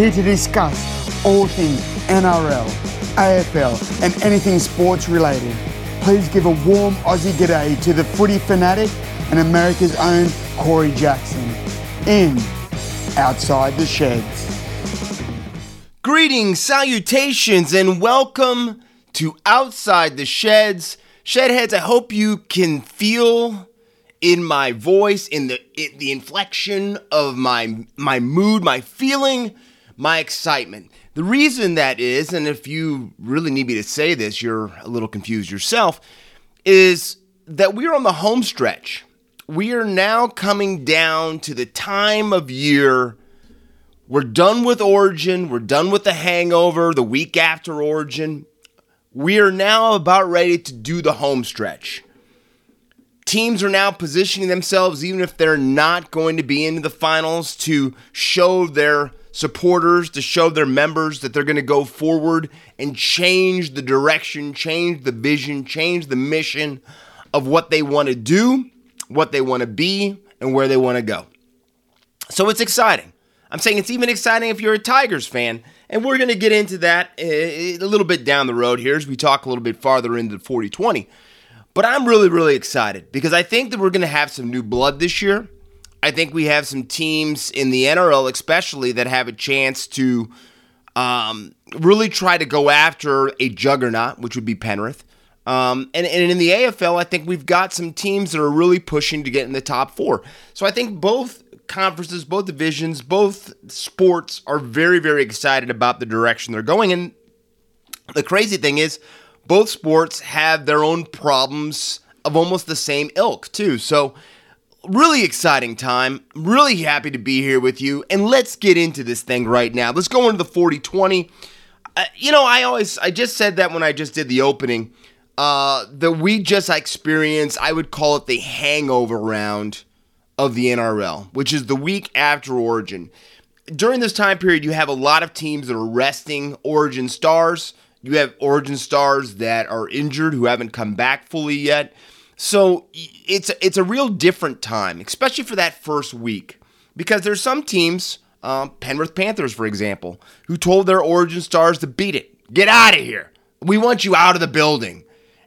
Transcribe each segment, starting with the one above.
here to discuss all things NRL, AFL, and anything sports related. Please give a warm Aussie g'day to the footy fanatic and America's own Corey Jackson in Outside the Sheds. Greetings, salutations, and welcome to Outside the Sheds. Shedheads, I hope you can feel in my voice, in the in the inflection of my my mood, my feeling, my excitement. The reason that is, and if you really need me to say this, you're a little confused yourself, is that we're on the home stretch. We are now coming down to the time of year. We're done with Origin. We're done with the hangover the week after Origin. We are now about ready to do the home stretch. Teams are now positioning themselves, even if they're not going to be into the finals, to show their supporters, to show their members that they're going to go forward and change the direction, change the vision, change the mission of what they want to do, what they want to be, and where they want to go. So it's exciting. I'm saying it's even exciting if you're a Tigers fan. And we're going to get into that eh, eh, a little bit down the road here as we talk a little bit farther into 4020. But I'm really, really excited because I think that we're going to have some new blood this year. I think we have some teams in the NRL, especially, that have a chance to um, really try to go after a juggernaut, which would be Penrith. Um, and, and in the AFL, I think we've got some teams that are really pushing to get in the top four. So I think both conferences, both divisions, both sports are very, very excited about the direction they're going. And the crazy thing is, both sports have their own problems of almost the same ilk, too. So, really exciting time. I'm Really happy to be here with you. And let's get into this thing right now. Let's go into the 40 20. Uh, you know, I always, I just said that when I just did the opening. Uh, that we just experienced, I would call it the hangover round of the NRL, which is the week after Origin. During this time period, you have a lot of teams that are resting Origin stars. You have Origin stars that are injured who haven't come back fully yet. So it's it's a real different time, especially for that first week, because there's some teams, um, Penrith Panthers, for example, who told their Origin stars to beat it, get out of here. We want you out of the building,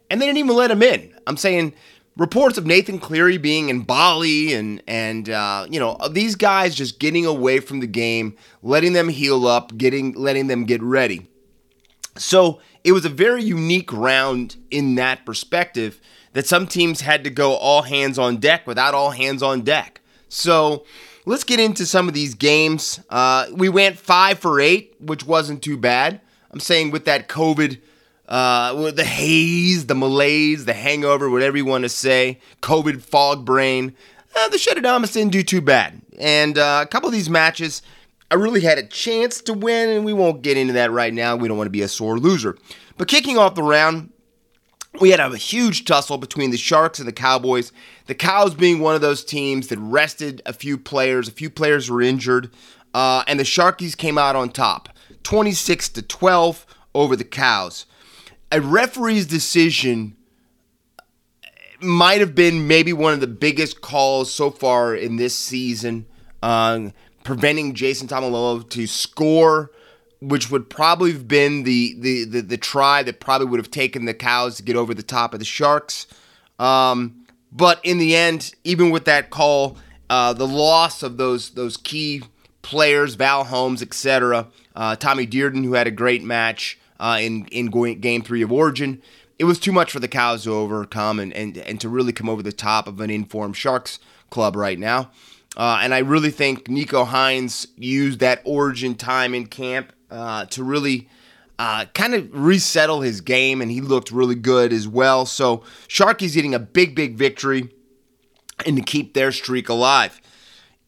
and they didn't even let them in. I'm saying reports of Nathan Cleary being in Bali and and uh, you know these guys just getting away from the game, letting them heal up, getting letting them get ready. So it was a very unique round in that perspective that some teams had to go all hands on deck without all hands on deck. So let's get into some of these games. Uh, we went five for eight, which wasn't too bad. I'm saying with that COVID uh, the haze, the malaise, the hangover, whatever you want to say, COVID fog brain. Uh, the Shedadamas didn't do too bad. And uh, a couple of these matches, I really had a chance to win, and we won't get into that right now. We don't want to be a sore loser. But kicking off the round, we had a huge tussle between the Sharks and the Cowboys. The Cows being one of those teams that rested a few players. A few players were injured, uh, and the Sharkies came out on top, 26 to 12 over the Cows a referee's decision might have been maybe one of the biggest calls so far in this season, uh, preventing Jason Taumalolo to score, which would probably have been the, the, the, the, try that probably would have taken the Cows to get over the top of the Sharks. Um, but in the end, even with that call, uh, the loss of those those key players, Val Holmes, etc., uh, Tommy Dearden, who had a great match, uh, in in game three of Origin. It was too much for the Cows to overcome and, and, and to really come over the top of an informed Sharks club right now. Uh, and I really think Nicho Hynes used that Origin time in camp uh, to really uh, kind of resettle his game, and he looked really good as well. So Sharkies getting a big, big victory and to keep their streak alive.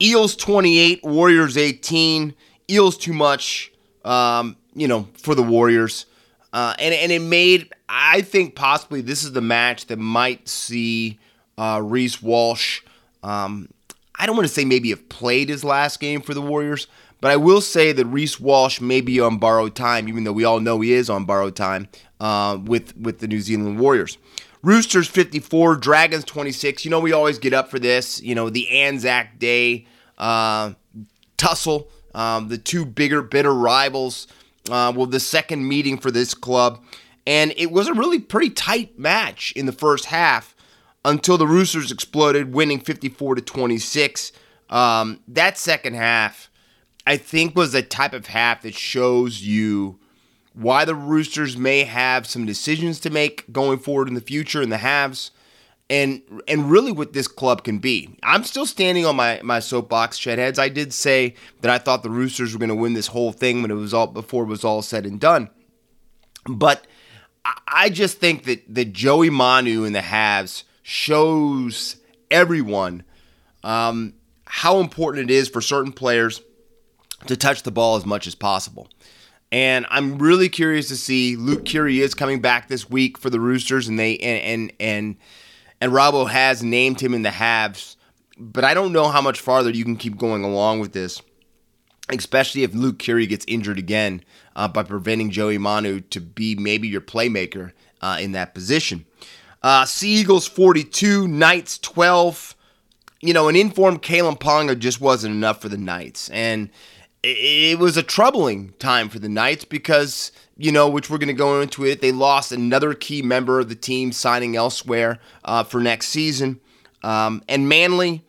Eels 28, Warriors 18. Eels too much. Um, you know, for the Warriors. Uh, and, and it made, I think possibly this is the match that might see uh, Reece Walsh. Um, I don't want to say maybe have played his last game for the Warriors, but I will say that Reece Walsh may be on borrowed time, even though we all know he is on borrowed time uh, with, with the New Zealand Warriors. Roosters 54, Dragons 26. You know, we always get up for this. You know, the Anzac Day uh, tussle um, the two bigger, bitter rivals. Uh, well, the second meeting for this club, and it was a really pretty tight match in the first half until the Roosters exploded, winning 54 to 26. Um, that second half, I think, was the type of half that shows you why the Roosters may have some decisions to make going forward in the future in the halves and and really what this club can be. I'm still standing on my my soapbox, Shedheads. I did say that I thought the Roosters were going to win this whole thing when it was all before it was all said and done. But I just think that that Joey Manu in the halves shows everyone um, how important it is for certain players to touch the ball as much as possible. And I'm really curious to see Luke Keary is coming back this week for the Roosters, and they and and and and Robbo has named him in the halves, but I don't know how much farther you can keep going along with this, especially if Luke Keary gets injured again uh, by preventing Joey Manu to be maybe your playmaker uh, in that position. Uh, sea Eagles 42, Knights 12. You know, an informed Kalyn Ponga just wasn't enough for the Knights. And it was a troubling time for the Knights because, you know, which we're going to go into it, they lost another key member of the team signing elsewhere uh, for next season. Um, and Manly,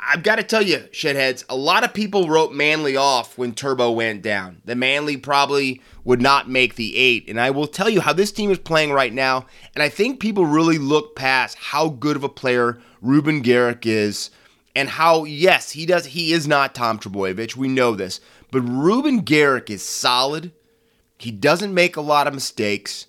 I've got to tell you, Shedheads, a lot of people wrote Manly off when Turbo went down. The Manly probably would not make the eight. And I will tell you how this team is playing right now. And I think people really look past how good of a player Reuben Garrick is and how yes, he does he is not Tom Trbojevic. We know this. But Reuben Garrick is solid. He doesn't make a lot of mistakes.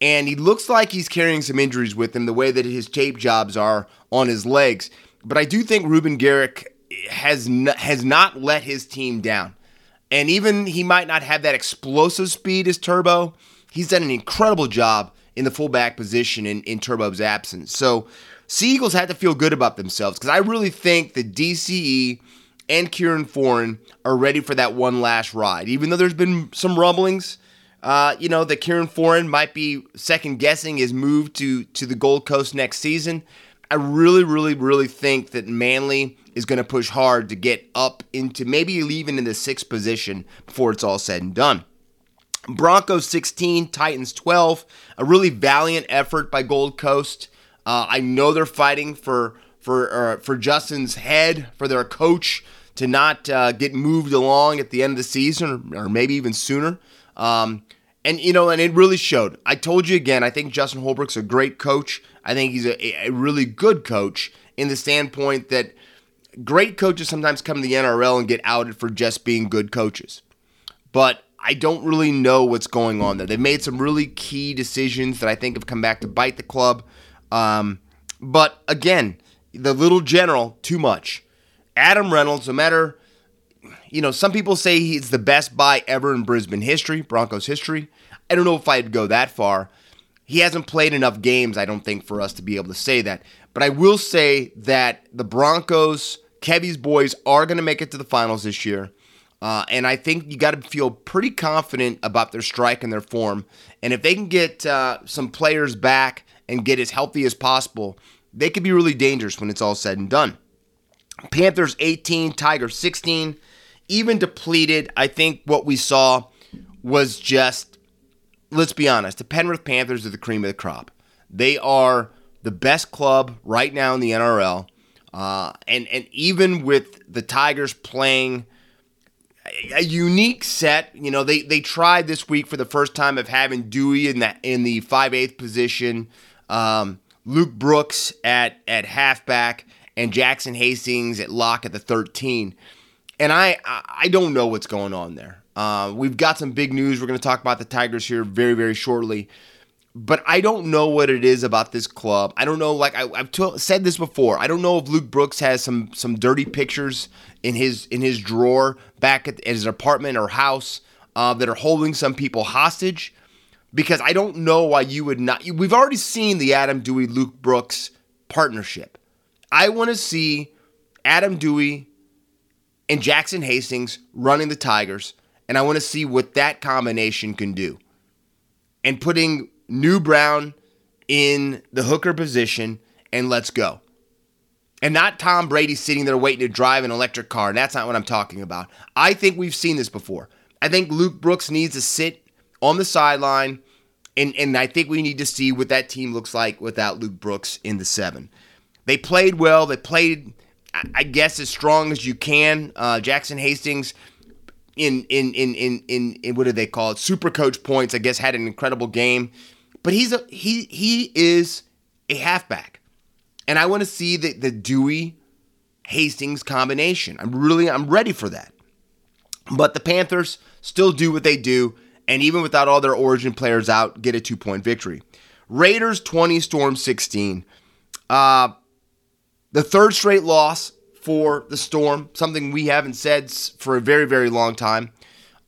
And he looks like he's carrying some injuries with him the way that his tape jobs are on his legs. But I do think Reuben Garrick has has not let his team down. And even he might not have that explosive speed as Turbo, he's done an incredible job in the fullback position in, in Turbo's absence. So Sea Eagles had to feel good about themselves because I really think the DCE and Kieran Foran are ready for that one last ride. Even though there's been some rumblings, uh, you know, that Kieran Foran might be second guessing his move to to the Gold Coast next season. I really, really, really think that Manly is going to push hard to get up into maybe even in the sixth position before it's all said and done. Broncos 16, Titans 12. A really valiant effort by Gold Coast. Uh, I know they're fighting for for uh, for Justin's head for their coach to not uh, get moved along at the end of the season or, or maybe even sooner. Um, and you know, and it really showed. I told you again. I think Justin Holbrook's a great coach. I think he's a, a really good coach in the standpoint that great coaches sometimes come to the NRL and get outed for just being good coaches. But I don't really know what's going on there. They've made some really key decisions that I think have come back to bite the club. Um, but again, the little general, too much. Adam Reynolds, no matter, you know, some people say he's the best buy ever in Brisbane history, Broncos history. I don't know if I'd go that far. He hasn't played enough games, I don't think, for us to be able to say that. But I will say that the Broncos, Kevy's boys, are going to make it to the finals this year. Uh, and I think you got to feel pretty confident about their strike and their form. And if they can get uh, some players back and get as healthy as possible, they could be really dangerous when it's all said and done. Panthers 18, Tigers 16. Even depleted, I think what we saw was just, let's be honest, the Penrith Panthers are the cream of the crop. They are the best club right now in the NRL. Uh, and, and even with the Tigers playing a unique set. You know, they they tried this week for the first time of having Dewey in that in the five eighth position um, Luke Brooks at at halfback, and Jackson Hastings at lock at the 13. And I I don't know what's going on there. Uh, we've got some big news. We're going to talk about the Tigers here very very shortly. But I don't know what it is about this club. I don't know. Like I, have t- said this before. I don't know if Luke Brooks has some some dirty pictures in his in his drawer back at, at his apartment or house uh, that are holding some people hostage because I don't know why you would not. We've already seen the Adam Doueihi Luke Brooks partnership. I want to see Adam Doueihi and Jackson Hastings running the Tigers, and I want to see what that combination can do. And putting New Brown in the hooker position, and let's go. And not Tom Brady sitting there waiting to drive an electric car. That's not what I'm talking about. I think we've seen this before. I think Luke Brooks needs to sit on the sideline, and, and I think we need to see what that team looks like without Luke Brooks in the seven. They played well. They played, I guess, as strong as you can. Uh, Jackson Hastings, in in, in in in in what do they call it? Super coach points. I guess had an incredible game, but he's a he he is a halfback, and I want to see the the Dewey Hastings combination. I'm really I'm ready for that. But the Panthers still do what they do, and even without all their origin players out, get a two point victory. Raiders 20, Storm 16. Uh, the third straight loss for the Storm, something we haven't said for a very, very long time.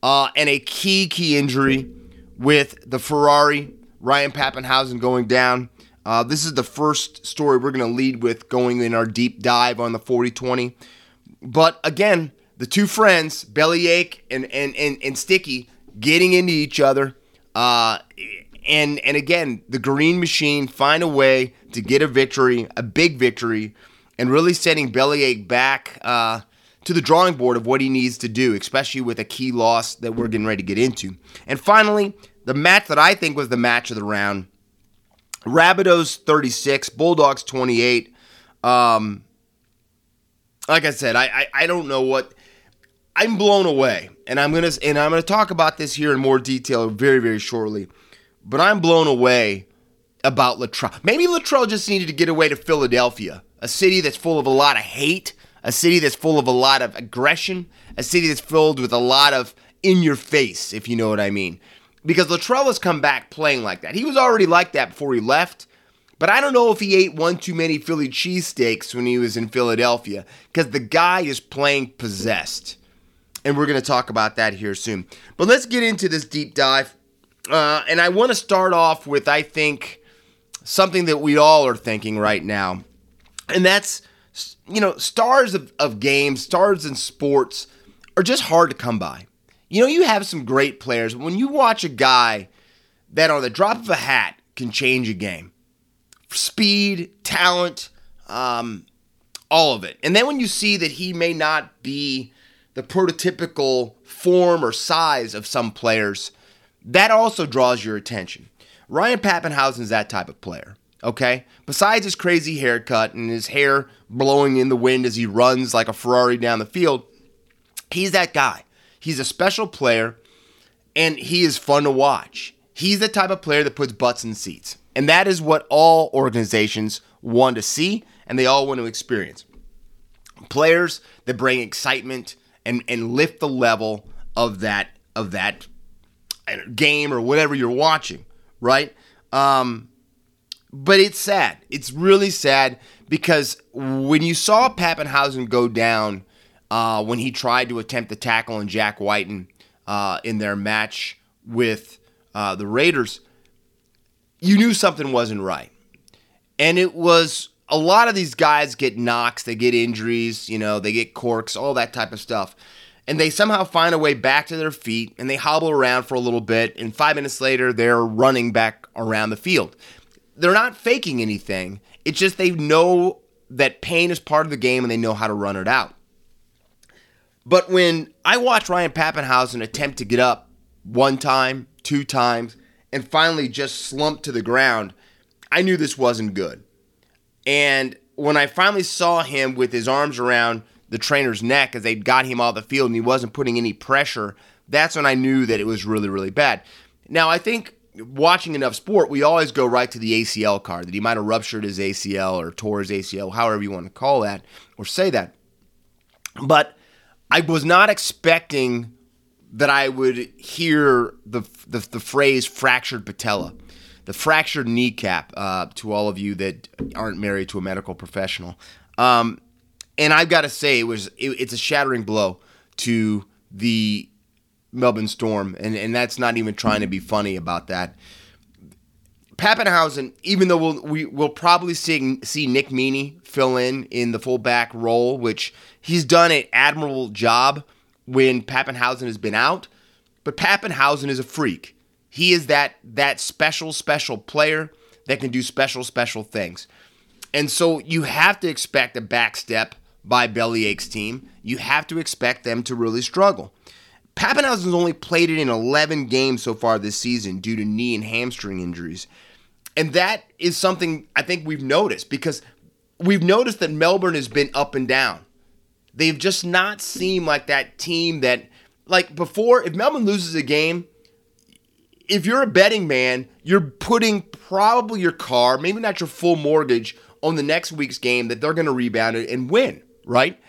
Uh, and a key, key injury with the Ferrari, Ryan Papenhuyzen going down. Uh, this is the first story we're going to lead with going in our deep dive on the 40 20. But again, the two friends, Bellyache and, and, and, and Sticky, getting into each other. Uh, and, and again, the Green Machine find a way to get a victory, a big victory, and really setting Bellyache back uh, to the drawing board of what he needs to do, especially with a key loss that we're getting ready to get into. And finally, the match that I think was the match of the round Rabbitohs 36, Bulldogs 28. Um, like I said, I, I, I don't know what I'm blown away, and I'm gonna and I'm gonna talk about this here in more detail very very shortly. But I'm blown away about Latrell. Maybe Latrell just needed to get away to Philadelphia, a city that's full of a lot of hate, a city that's full of a lot of aggression, a city that's filled with a lot of in your face, if you know what I mean. Because Latrell has come back playing like that. He was already like that before he left. But I don't know if he ate one too many Philly cheesesteaks when he was in Philadelphia because the guy is playing possessed and we're going to talk about that here soon. But let's get into this deep dive. Uh, and I want to start off with, I think, something that we all are thinking right now. And that's, you know, stars of, of games, stars in sports are just hard to come by. You know, you have some great players. When you watch a guy that on the drop of a hat can change a game, speed, talent, um, all of it. And then when you see that he may not be the prototypical form or size of some players, that also draws your attention. Ryan Papenhuyzen's that type of player, okay? Besides his crazy haircut and his hair blowing in the wind as he runs like a Ferrari down the field, he's that guy. He's a special player and he is fun to watch. He's the type of player that puts butts in seats. And that is what all organizations want to see and they all want to experience. Players that bring excitement, and and lift the level of that of that game or whatever you're watching, right? Um, but it's sad. It's really sad because when you saw Papenhuyzen go down uh, when he tried to attempt the tackle on Jack Wighton uh, in their match with uh, the Raiders, you knew something wasn't right. And it was a lot of these guys get knocks, they get injuries, you know, they get corks, all that type of stuff. And they somehow find a way back to their feet and they hobble around for a little bit. And five minutes later, they're running back around the field. They're not faking anything. It's just they know that pain is part of the game and they know how to run it out. But when I watched Ryan Papenhuyzen attempt to get up one time, two times, and finally just slump to the ground, I knew this wasn't good. And when I finally saw him with his arms around the trainer's neck as they got him off the field and he wasn't putting any pressure, that's when I knew that it was really, really bad. Now, I think watching enough sport, we always go right to the ACL card that he might have ruptured his ACL or tore his ACL, however you want to call that or say that. But I was not expecting that I would hear the, the, the phrase fractured patella the fractured kneecap uh, to all of you that aren't married to a medical professional. Um, and I've got to say, it was it, it's a shattering blow to the Melbourne Storm, and, and that's not even trying to be funny about that. Papenhuyzen, even though we'll, we will probably see, see Nick Meaney fill in in the fullback role, which he's done an admirable job when Papenhuyzen has been out, but Papenhuyzen is a freak. He is that that special special player that can do special special things. And so you have to expect a backstep by Bellyache's team. You have to expect them to really struggle. Papenhuyzen's only played it in 11 games so far this season due to knee and hamstring injuries. And that is something I think we've noticed because we've noticed that Melbourne has been up and down. They've just not seemed like that team that, like before, if Melbourne loses a game, if you're a betting man, you're putting probably your car, maybe not your full mortgage, on the next week's game that they're going to rebound it and win, right?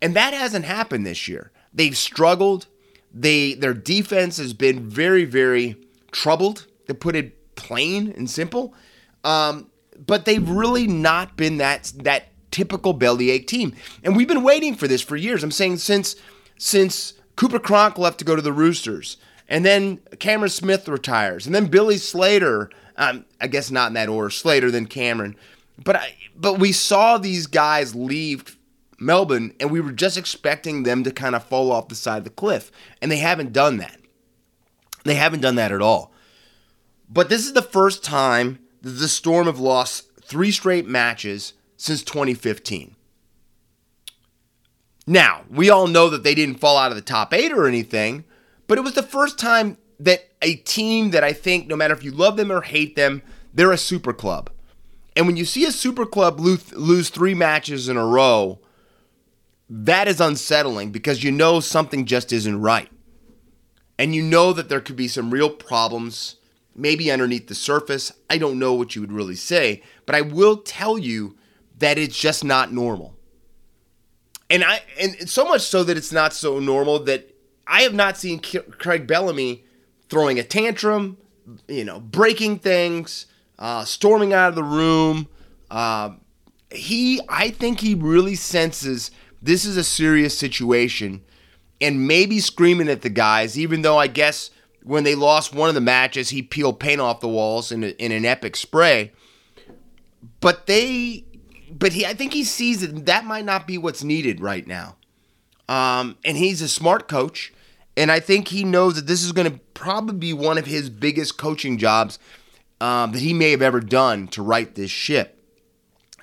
And that hasn't happened this year. They've struggled. They their defense has been very very troubled. To put it plain and simple, um, but they've really not been that that typical bellyache team. And we've been waiting for this for years. I'm saying since since Cooper Cronk left to go to the Roosters, and then Cameron Smith retires, and then Billy Slater. Um, I guess not in that order. Slater, then Cameron. But I, but we saw these guys leave Melbourne, and we were just expecting them to kind of fall off the side of the cliff, and they haven't done that. They haven't done that at all. But this is the first time that the Storm have lost three straight matches since 2015. Now, we all know that they didn't fall out of the top eight or anything, but it was the first time that a team that I think, no matter if you love them or hate them, they're a super club. And when you see a super club lose, three matches in a row, that is unsettling because you know something just isn't right. And you know that there could be some real problems, maybe underneath the surface. I don't know what you would really say, but I will tell you that it's just not normal. And I and so much so that it's not so normal that I have not seen Craig Bellamy throwing a tantrum, you know, breaking things, uh, storming out of the room. Uh, he, I think he really senses this is a serious situation and maybe screaming at the guys, even though I guess when they lost one of the matches, he peeled paint off the walls in, a, in an epic spray. But they, but he, I think he sees that that might not be what's needed right now. Um, and he's a smart coach. And I think he knows that this is going to probably be one of his biggest coaching jobs um, that he may have ever done to right this ship.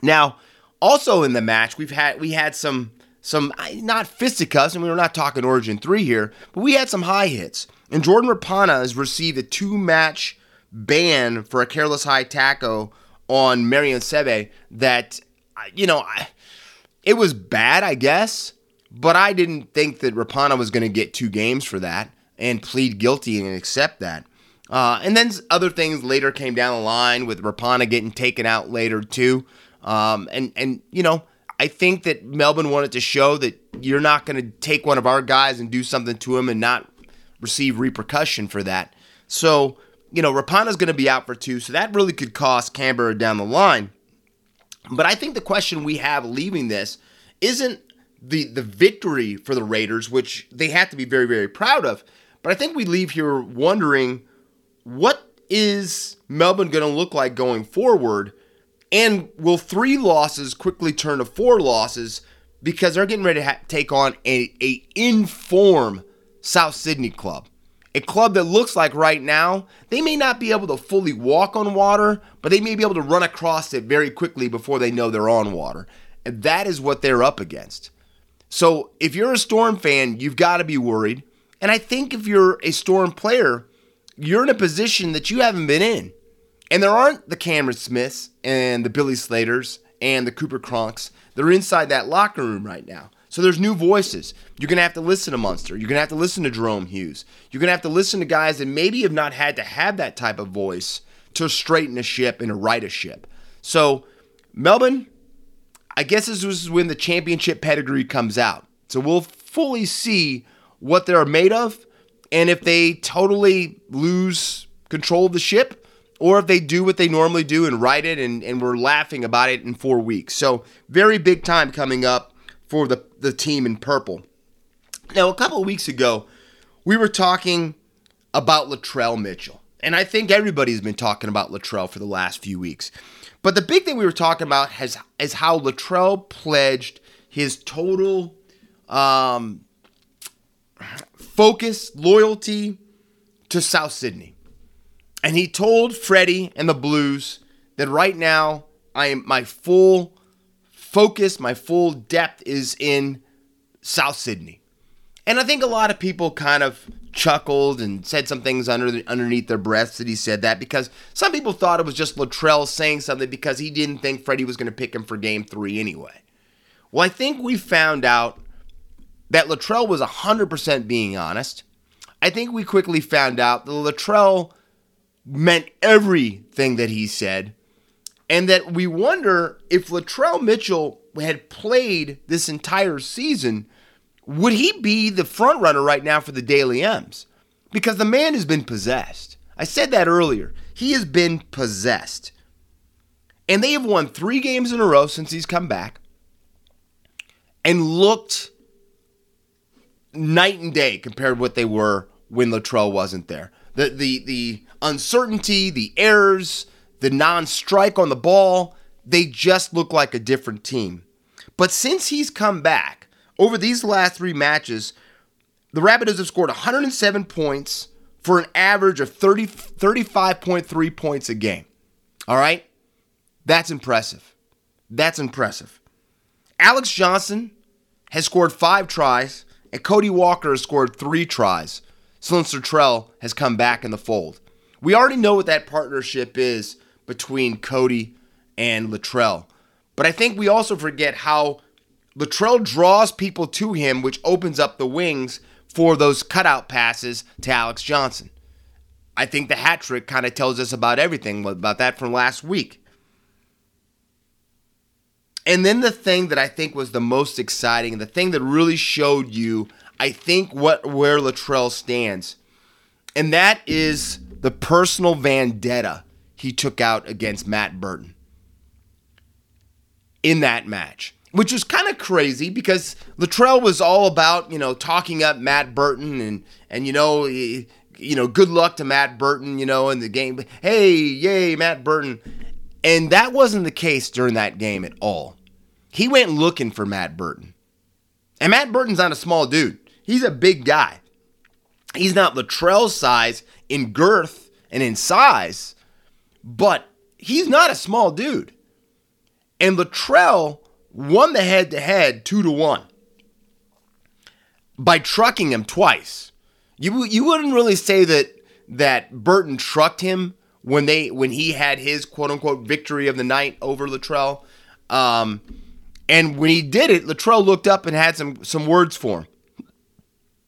Now, also in the match, we've had we had some some not fisticuffs, and we are not talking Origin three here, but we had some high hits. And Jordan Rapana has received a two match ban for a careless high tackle on Marion Seve that you know it was bad, I guess, but I didn't think that Rapana was going to get two games for that and plead guilty and accept that. Uh, and then other things later came down the line with Rapana getting taken out later too. Um, and and you know, I think that Melbourne wanted to show that you're not going to take one of our guys and do something to him and not receive repercussion for that. So you know, Rapana's going to be out for two, so that really could cost Canberra down the line. But I think the question we have leaving this isn't the the victory for the Raiders, which they have to be very very proud of. But I think we leave here wondering what is Melbourne going to look like going forward? And will three losses quickly turn to four losses because they're getting ready to ha- take on a, a inform South Sydney club? A club that looks like right now, they may not be able to fully walk on water, but they may be able to run across it very quickly before they know they're on water. And that is what they're up against. So if you're a Storm fan, you've got to be worried. And I think if you're a Storm player, you're in a position that you haven't been in. And there aren't the Cameron Smiths and the Billy Slaters and the Cooper Cronks. They're inside that locker room right now. So there's new voices. You're going to have to listen to Munster. You're going to have to listen to Jahrome Hughes. You're going to have to listen to guys that maybe have not had to have that type of voice to straighten a ship and to right a ship. So, Melbourne, I guess this is when the championship pedigree comes out. So we'll fully see what they're made of and if they totally lose control of the ship, or if they do what they normally do and write it and, and we're laughing about it in four weeks. So, very big time coming up for the, the team in purple. Now, a couple of weeks ago, we were talking about Latrell Mitchell. And I think everybody's been talking about Latrell for the last few weeks. But the big thing we were talking about has, is how Latrell pledged his total um, focus, loyalty to South Sydney. And he told Freddie and the Blues that right now, I am my full focus, my full depth is in South Sydney. And I think a lot of people kind of chuckled and said some things under the, underneath their breaths that he said that because some people thought it was just Latrell saying something because he didn't think Freddie was going to pick him for game three anyway. Well, I think we found out that Latrell was 100% being honest. I think we quickly found out that Latrell meant everything that he said, and that we wonder if Latrell Mitchell had played this entire season, would he be the front runner right now for the Dally M's? Because the man has been possessed. I said that earlier. He has been possessed. And they have won three games in a row since he's come back and looked night and day compared to what they were when Latrell wasn't there. The the the uncertainty, the errors, the non-strike on the ball, they just look like a different team. But since he's come back, over these last 3 matches, the Rabbits have scored 107 points for an average of 30 35.3 points a game. All right? That's impressive. That's impressive. Alex Johnson has scored 5 tries and Cody Walker has scored three tries since Latrell has come back in the fold. We already know what that partnership is between Cody and Latrell. But I think we also forget how Latrell draws people to him, which opens up the wings for those cutout passes to Alex Johnson. I think the hat trick kind of tells us about everything about that from last week. And then the thing that I think was the most exciting, the thing that really showed you, I think, what where Latrell stands, and that is the personal vendetta he took out against Matt Burton in that match, which was kind of crazy because Latrell was all about you know talking up Matt Burton and and you know. you know, good luck to Matt Burton, you know, in the game. Hey, yay, Matt Burton. And that wasn't the case during that game at all. He went looking for Matt Burton. And Matt Burton's not a small dude. He's a big guy. He's not Latrell's size in girth and in size, but he's not a small dude. And Latrell won the head to head two to one by trucking him twice. You you wouldn't really say that that Burton trucked him when they when he had his quote unquote victory of the night over Latrell. Um, and when he did it, Latrell looked up and had some some words for him.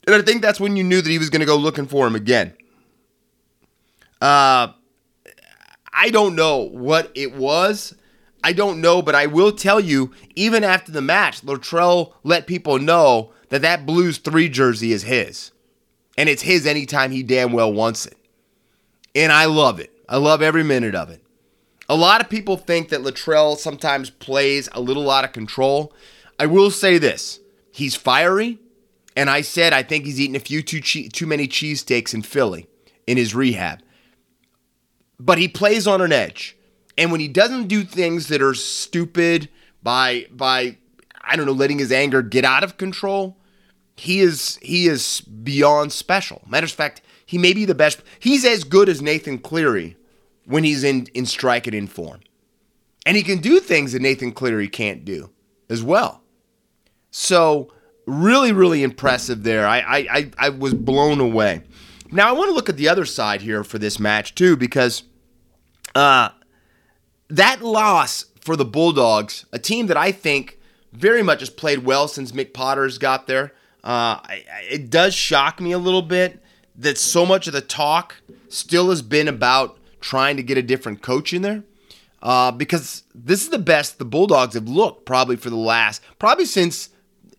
And I think that's when you knew that he was going to go looking for him again. Uh, I don't know what it was. I don't know, but I will tell you, even after the match, Latrell let people know that that Blues 3 jersey is his. And it's his anytime he damn well wants it. And I love it. I love every minute of it. A lot of people think that Latrell sometimes plays a little out of control. I will say this he's fiery. And I said I think he's eaten a few too, che- too many cheesesteaks in Philly in his rehab. But he plays on an edge. And when he doesn't do things that are stupid by by I don't know, letting his anger get out of control, he is he is beyond special. Matter of fact, he may be the best. He's as good as Nathan Cleary when he's in, in strike and in form. And he can do things that Nathan Cleary can't do as well. So, really, really impressive there. I, I, I was blown away. Now, I want to look at the other side here for this match, too, because uh, that loss for the Bulldogs, a team that I think very much has played well since Mick Potter's got there, uh, it does shock me a little bit that so much of the talk still has been about trying to get a different coach in there. Uh, because this is the best the Bulldogs have looked probably for the last, probably since,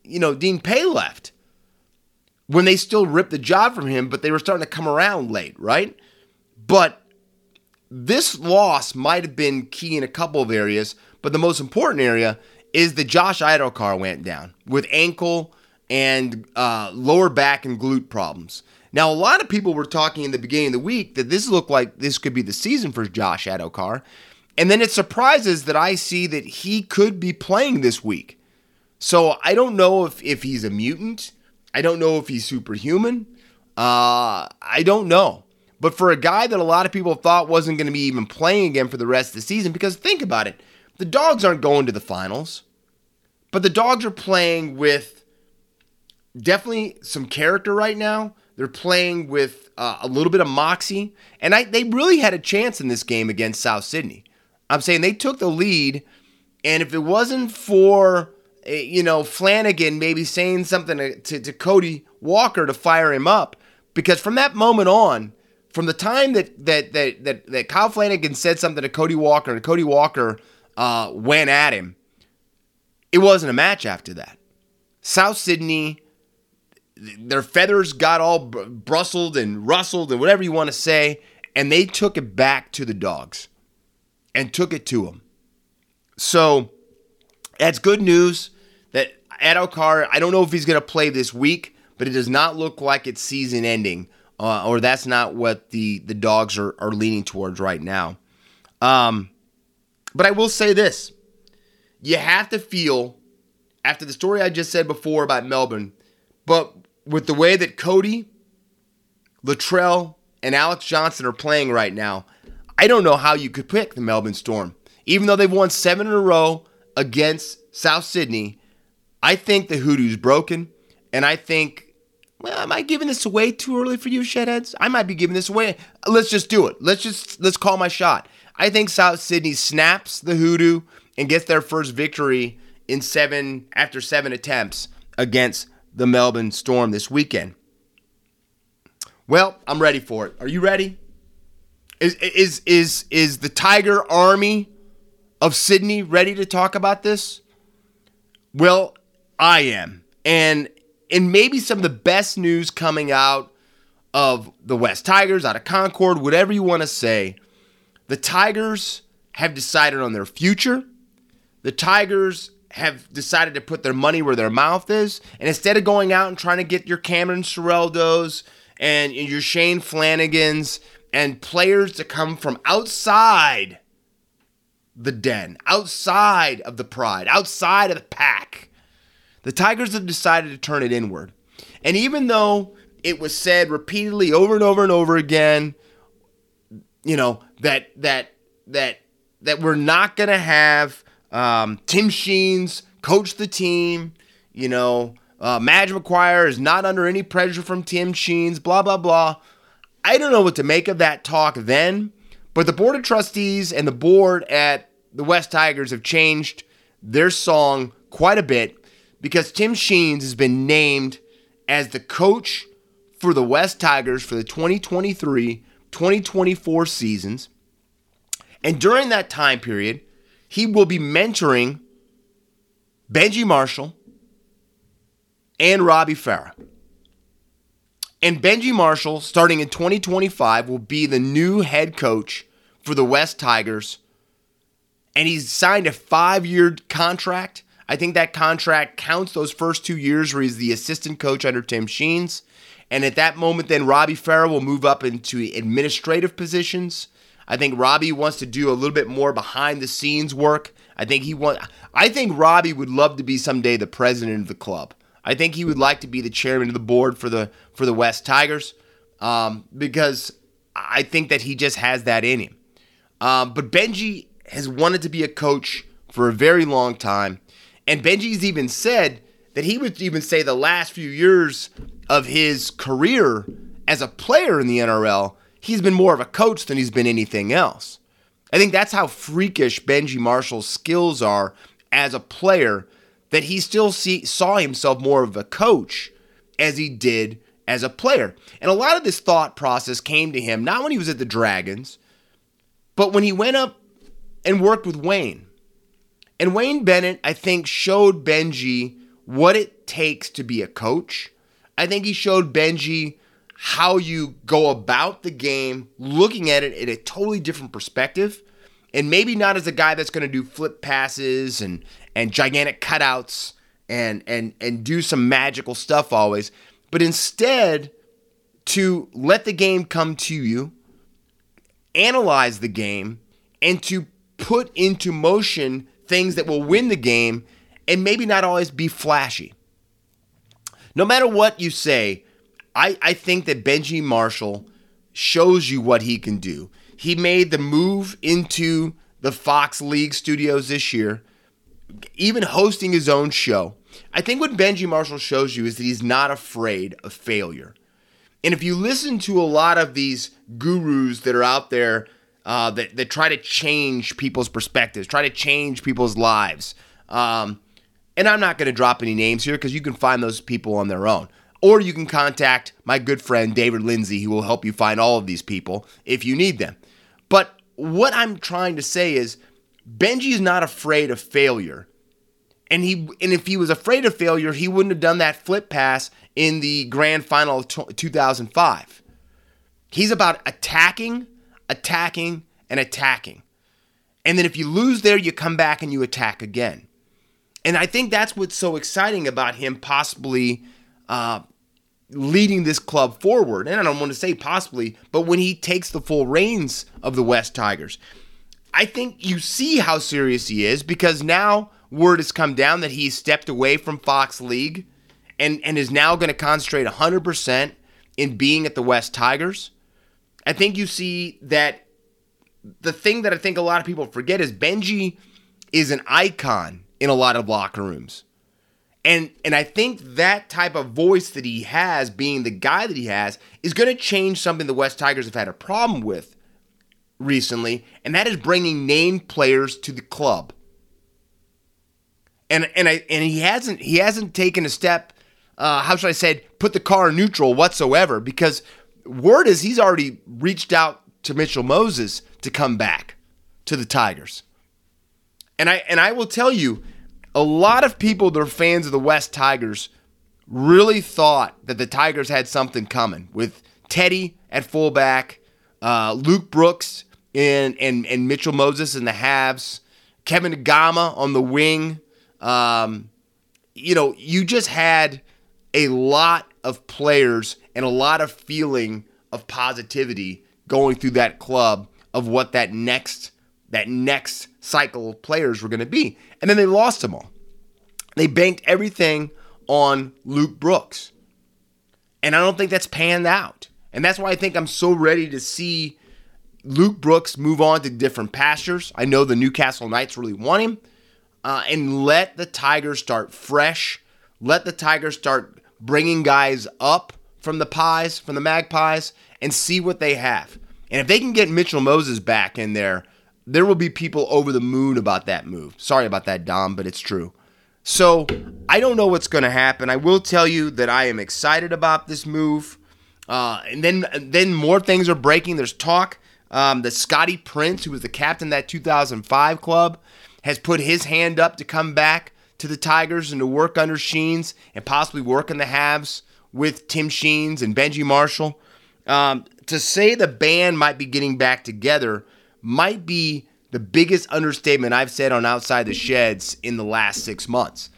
you know, Dean Pay left. When they still ripped the job from him, but they were starting to come around late, right? But this loss might have been key in a couple of areas, but the most important area is that Josh Addo-Carr went down with ankle and uh, lower back and glute problems. Now, a lot of people were talking in the beginning of the week that this looked like this could be the season for Josh Addo-Carr. And then it surprises that I see that he could be playing this week. So I don't know if, if he's a mutant. I don't know if he's superhuman. Uh, I don't know. But for a guy that a lot of people thought wasn't going to be even playing again for the rest of the season, because think about it. the dogs aren't going to the finals, but the dogs are playing with definitely some character right now. They're playing with uh, a little bit of moxie, and I, they really had a chance in this game against South Sydney. I'm saying they took the lead, and if it wasn't for eh, you know Flanagan maybe saying something to, to, to Cody Walker to fire him up, because from that moment on, from the time that that that that, that Kyle Flanagan said something to Cody Walker and Cody Walker uh, went at him, it wasn't a match after that. South Sydney, their feathers got all br- brustled and rustled and whatever you want to say, and they took it back to the dogs and took it to them. So that's good news that Addo-Carr, I don't know if he's going to play this week, but it does not look like it's season ending, uh, or that's not what the, the dogs are, are leaning towards right now. Um, but I will say this you have to feel, after the story I just said before about Melbourne, but with the way that Cody, Latrell, and Alex Johnson are playing right now, I don't know how you could pick the Melbourne Storm. Even though they've won seven in a row against South Sydney, I think the hoodoo's broken. And I think, well, am I giving this away too early for you, Shedheads? I might be giving this away. Let's just do it. Let's just let's call my shot. I think South Sydney snaps the hoodoo and gets their first victory in seven after seven attempts against the Melbourne Storm this weekend. Well, I'm ready for it. Are you ready? Is is is is the Tiger Army of Sydney ready to talk about this? Well, I am. And and maybe some of the best news coming out of the West Tigers, out of Concord, whatever you want to say. The Tigers have decided on their future. The Tigers have decided to put their money where their mouth is. And instead of going out and trying to get your Cameron Ciraldos and your Shane Flanagans and players to come from outside the den, outside of the pride, outside of the pack, the Tigers have decided to turn it inward. And even though it was said repeatedly over and over and over again, you know, that that that that we're not to have um, Tim Sheens coach the team. You know, uh, Madge Maguire is not under any pressure from Tim Sheens. Blah blah blah. I don't know what to make of that talk then, but the board of trustees and the board at the West Tigers have changed their song quite a bit because Tim Sheens has been named as the coach for the West Tigers for the 2023 2024 seasons. And during that time period, he will be mentoring Benji Marshall and Robbie Farah. And Benji Marshall, starting in 2025, will be the new head coach for the West Tigers. And he's signed a five year contract. I think that contract counts those first two years where he's the assistant coach under Tim Sheens. And at that moment, then Robbie Farah will move up into administrative positions. I think Robbie wants to do a little bit more behind the scenes work. I think he want. I think Robbie would love to be someday the president of the club. I think he would like to be the chairman of the board for the for the West Tigers um, because I think that he just has that in him. Um, but Benji has wanted to be a coach for a very long time, and Benji's even said that he would even say the last few years of his career as a player in the NRL, he's been more of a coach than he's been anything else. I think that's how freakish Benji Marshall's skills are as a player that he still see, saw himself more of a coach as he did as a player. And a lot of this thought process came to him not when he was at the Dragons, but when he went up and worked with Wayne. And Wayne Bennett, I think, showed Benji what it takes to be a coach. I think he showed Benji how you go about the game, looking at it in a totally different perspective. And maybe not as a guy that's going to do flip passes and and gigantic cutouts and and and do some magical stuff always, but instead to let the game come to you, analyze the game, and to put into motion things that will win the game and maybe not always be flashy. No matter what you say, I, I think that Benji Marshall shows you what he can do. He made the move into the Fox League studios this year, even hosting his own show. I think what Benji Marshall shows you is that he's not afraid of failure. And if you listen to a lot of these gurus that are out there uh, that, that try to change people's perspectives, try to change people's lives, um, and I'm not going to drop any names here because you can find those people on their own. Or you can contact my good friend David Lindsay, who will help you find all of these people if you need them. But what I'm trying to say is Benji is not afraid of failure. And he and if he was afraid of failure, he wouldn't have done that flip pass in the grand final of 2005. He's about attacking, attacking, and attacking. And then if you lose there, you come back and you attack again. And I think that's what's so exciting about him possibly uh, leading this club forward. And I don't want to say possibly, but when he takes the full reins of the West Tigers, I think you see how serious he is because now word has come down that he's stepped away from Fox League and, and is now going to concentrate 100% in being at the West Tigers. I think you see that the thing that I think a lot of people forget is Benji is an icon in a lot of locker rooms. And and I think that type of voice that he has, being the guy that he has, is going to change something the West Tigers have had a problem with recently, and that is bringing named players to the club. And and I and he hasn't he hasn't taken a step. Uh, how should I say? Put the car neutral whatsoever because word is he's already reached out to Mitchell Moses to come back to the Tigers. And I and I will tell you a lot of people that are fans of the West Tigers really thought that the Tigers had something coming with Teddy at fullback, uh, Luke Brooks and, and, and Mitchell Moses in the halves, Kevin Naiqama on the wing. Um, you know, you just had a lot of players and a lot of feeling of positivity going through that club of what that next that next cycle of players were going to be. And then they lost them all. They banked everything on Luke Brooks. And I don't think that's panned out. And that's why I think I'm so ready to see Luke Brooks move on to different pastures. I know the Newcastle Knights really want him. Uh, and let the Tigers start fresh. Let the Tigers start bringing guys up from the pies, from the magpies, and see what they have. And if they can get Mitchell Moses back in there, there will be people over the moon about that move. Sorry about that, Dom, but it's true. So I don't know what's going to happen. I will tell you that I am excited about this move. Uh, and then then more things are breaking. There's talk um, that Scotty Prince, who was the captain of that 2005 club, has put his hand up to come back to the Tigers and to work under Sheens and possibly work in the halves with Tim Sheens and Benji Marshall. Um, to say the band might be getting back together might be the biggest understatement I've said on Outside the Sheds in the last six months.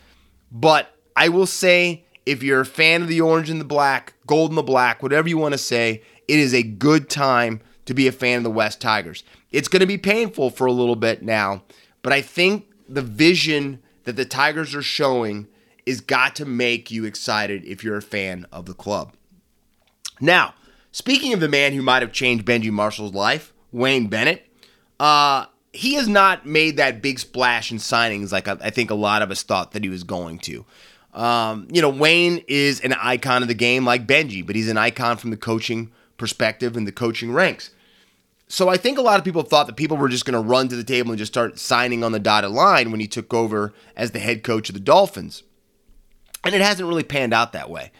But I will say, if you're a fan of the orange and the black, gold and the black, whatever you want to say, it is a good time to be a fan of the West Tigers. It's going to be painful for a little bit now, but I think the vision that the Tigers are showing is got to make you excited if you're a fan of the club. Now, speaking of the man who might have changed Benji Marshall's life, Wayne Bennett, uh, he has not made that big splash in signings like I, think a lot of us thought that he was going to. Um, you know, Wayne is an icon of the game like Benji, but he's an icon from the coaching perspective and the coaching ranks. So I think a lot of people thought that people were just going to run to the table and just start signing on the dotted line when he took over as the head coach of the Dolphins. And it hasn't really panned out that way.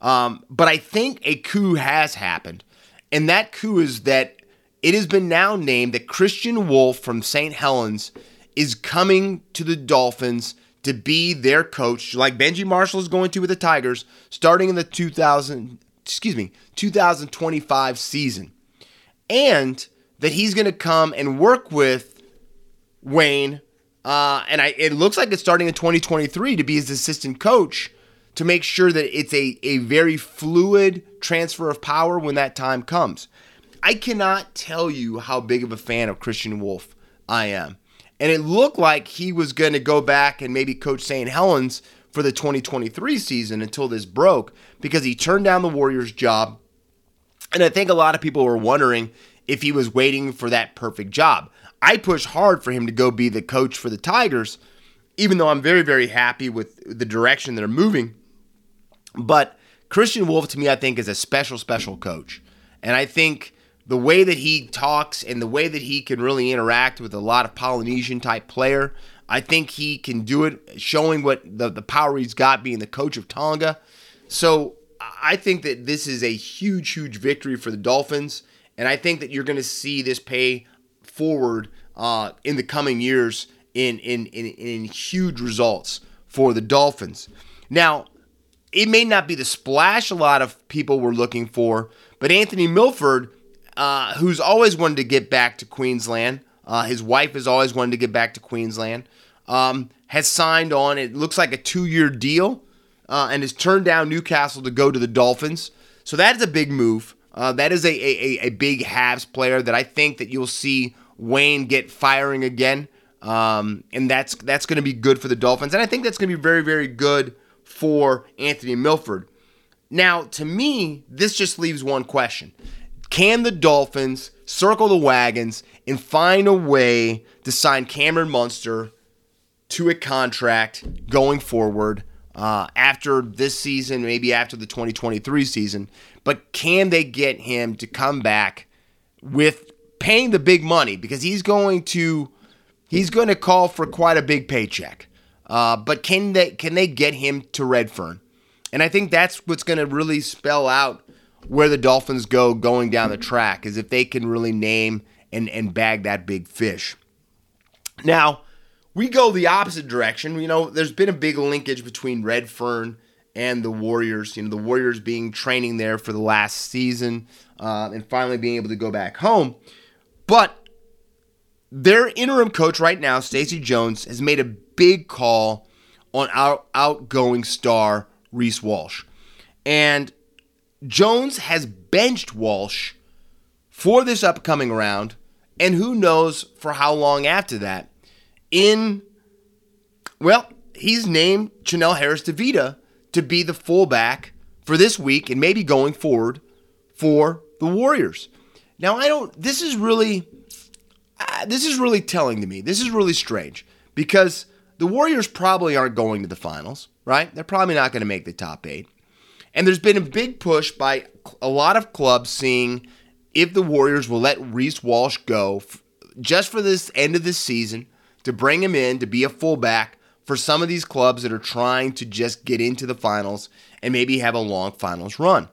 Um, but I think a coup has happened. And that coup is that it has been now named that Kristian Woolf from St. Helens is coming to the Dolphins to be their coach, like Benji Marshall is going to with the Tigers, starting in the 2000, excuse me, 2025 season. And that he's going to come and work with Wayne. Uh, and I, it looks like it's starting in 2023 to be his assistant coach to make sure that it's a, a very fluid transfer of power when that time comes. I cannot tell you how big of a fan of Kristian Woolf I am. And it looked like he was going to go back and maybe coach St. Helens for the 2023 season until this broke because he turned down the Warriors job. And I think a lot of people were wondering if he was waiting for that perfect job. I push hard for him to go be the coach for the Tigers, even though I'm very, very happy with the direction they're moving. But Kristian Woolf, to me, I think is a special, special coach. And I think the way that he talks and the way that he can really interact with a lot of Polynesian type player, I think he can do it, showing what the, the power he's got being the coach of Tonga. So I think that this is a huge, huge victory for the Dolphins. And I think that you're going to see this pay forward uh, in the coming years in, in, in, in huge results for the Dolphins. Now, it may not be the splash a lot of people were looking for, but Anthony Milford, uh, who's always wanted to get back to Queensland, uh, his wife has always wanted to get back to Queensland, um, has signed on, it looks like a two year deal, uh, and has turned down Newcastle to go to the Dolphins. So that is a big move. Uh, that is a, a, a big halves player that I think that you'll see Wayne get firing again. Um, and that's that's going to be good for the Dolphins. And I think that's going to be very, very good for Anthony Milford. Now, to me, this just leaves one question. Can the Dolphins circle the wagons and find a way to sign Cameron Munster to a contract going forward uh, after this season, maybe after the 2023 season? But can they get him to come back with paying the big money because he's going to he's going to call for quite a big paycheck. Uh, but can they can they get him to Redfern? And I think that's what's going to really spell out where the Dolphins go going down the track is if they can really name and and bag that big fish. Now, we go the opposite direction. You know, there's been a big linkage between Redfern and the Warriors. You know, the Warriors being training there for the last season uh, and finally being able to go back home. But their interim coach right now, Stacey Jones, has made a big call on our outgoing star Reece Walsh. And Jones has benched Walsh for this upcoming round, and who knows for how long after that. In, well, he's named Chanel Harris-Tavita to be the fullback for this week and maybe going forward for the Warriors. Now, I don't, this is really, uh, this is really telling to me. This is really strange because the Warriors probably aren't going to the finals, right? They're probably not going to make the top eight. And there's been a big push by a lot of clubs seeing if the Warriors will let Reece Walsh go f- just for this end of this season to bring him in to be a fullback for some of these clubs that are trying to just get into the finals and maybe have a long finals run.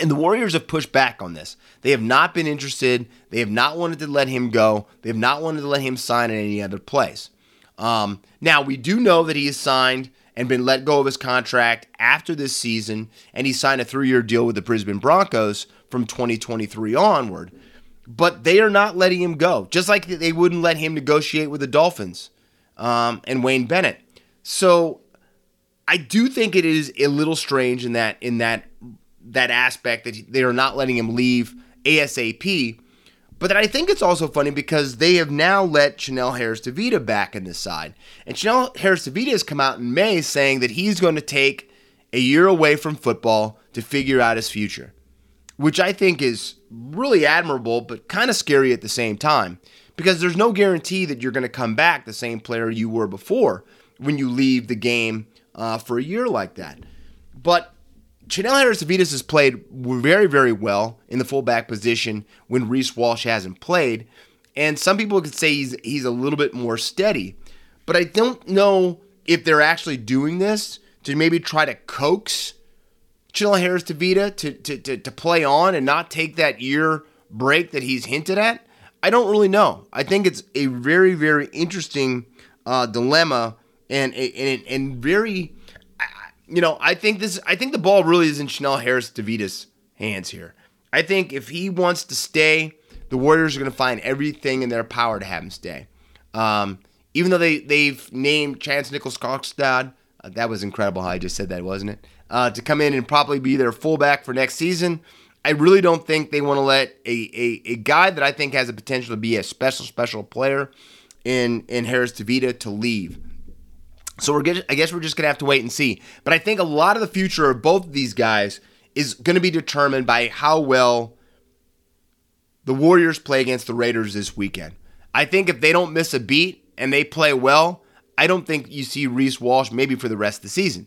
And the Warriors have pushed back on this. They have not been interested. They have not wanted to let him go. They have not wanted to let him sign in any other place. Um, now, we do know that he has signed and been let go of his contract after this season, and he signed a three year deal with the Brisbane Broncos from 2023 onward. But they are not letting him go, just like they wouldn't let him negotiate with the Dolphins um, and Wayne Bennett. So I do think it is a little strange in that in that that aspect that they are not letting him leave ASAP. But then I think it's also funny because they have now let Chanel Harris-Tavita back in this side. And Chanel Harris-Tavita has come out in May saying that he's going to take a year away from football to figure out his future, which I think is really admirable, but kind of scary at the same time because there's no guarantee that you're going to come back the same player you were before when you leave the game uh, for a year like that. But Chanel Harris Avitas has played very, very well in the fullback position when Reece Walsh hasn't played. And some people could say he's he's a little bit more steady. But I don't know if they're actually doing this to maybe try to coax Chanel Harris-Tavita to, to, to, to play on and not take that year break that he's hinted at. I don't really know. I think it's a very, very interesting uh, dilemma and, and, and very you know, I think this. I think the ball really is in Chanel Harris-Tavita's hands here. I think if he wants to stay, the Warriors are going to find everything in their power to have him stay. Um, even though they they've named Charnze Nicoll-Klokstad, uh, that was incredible how I just said that, wasn't it? Uh, to come in and probably be their fullback for next season. I really don't think they want to let a, a, a guy that I think has the potential to be a special special player in in Harris-Tavita to leave. So we're get, I guess we're just gonna have to wait and see. But I think a lot of the future of both of these guys is to be determined by how well the Warriors play against the Raiders this weekend. I think if they don't miss a beat and they play well, I don't think you see Reece Walsh maybe for the rest of the season.